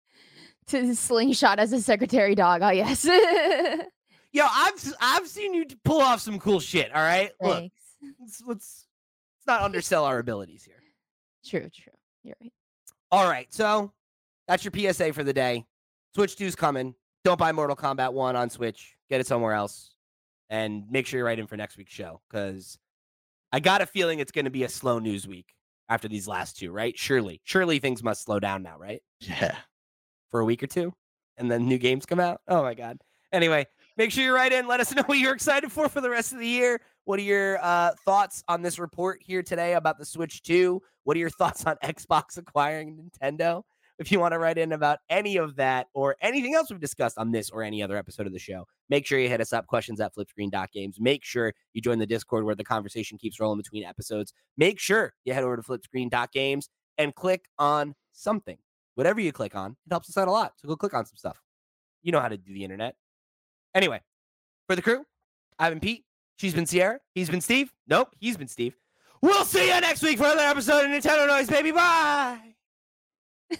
to slingshot as a secretary dog. Oh yes. Yo, I've I've seen you pull off some cool shit. All right, look, Thanks. let's, let's let's not undersell our abilities here. True, true. You're right. All right, so that's your PSA for the day. Switch 2's coming. Don't buy Mortal Kombat 1 on Switch. Get it somewhere else. And make sure you're right in for next week's show because I got a feeling it's going to be a slow news week after these last two, right? Surely. Surely things must slow down now, right? Yeah. For a week or two. And then new games come out. Oh my God. Anyway, make sure you write in. Let us know what you're excited for for the rest of the year. What are your uh, thoughts on this report here today about the Switch 2? What are your thoughts on Xbox acquiring Nintendo? If you want to write in about any of that or anything else we've discussed on this or any other episode of the show, make sure you hit us up, questions at flipscreen.games. Make sure you join the Discord where the conversation keeps rolling between episodes. Make sure you head over to flipscreen.games and click on something. Whatever you click on, it helps us out a lot. So go click on some stuff. You know how to do the internet. Anyway, for the crew, I've been Pete. She's been Sierra. He's been Steve. Nope, he's been Steve. We'll see you next week for another episode of Nintendo Noise, baby. Bye.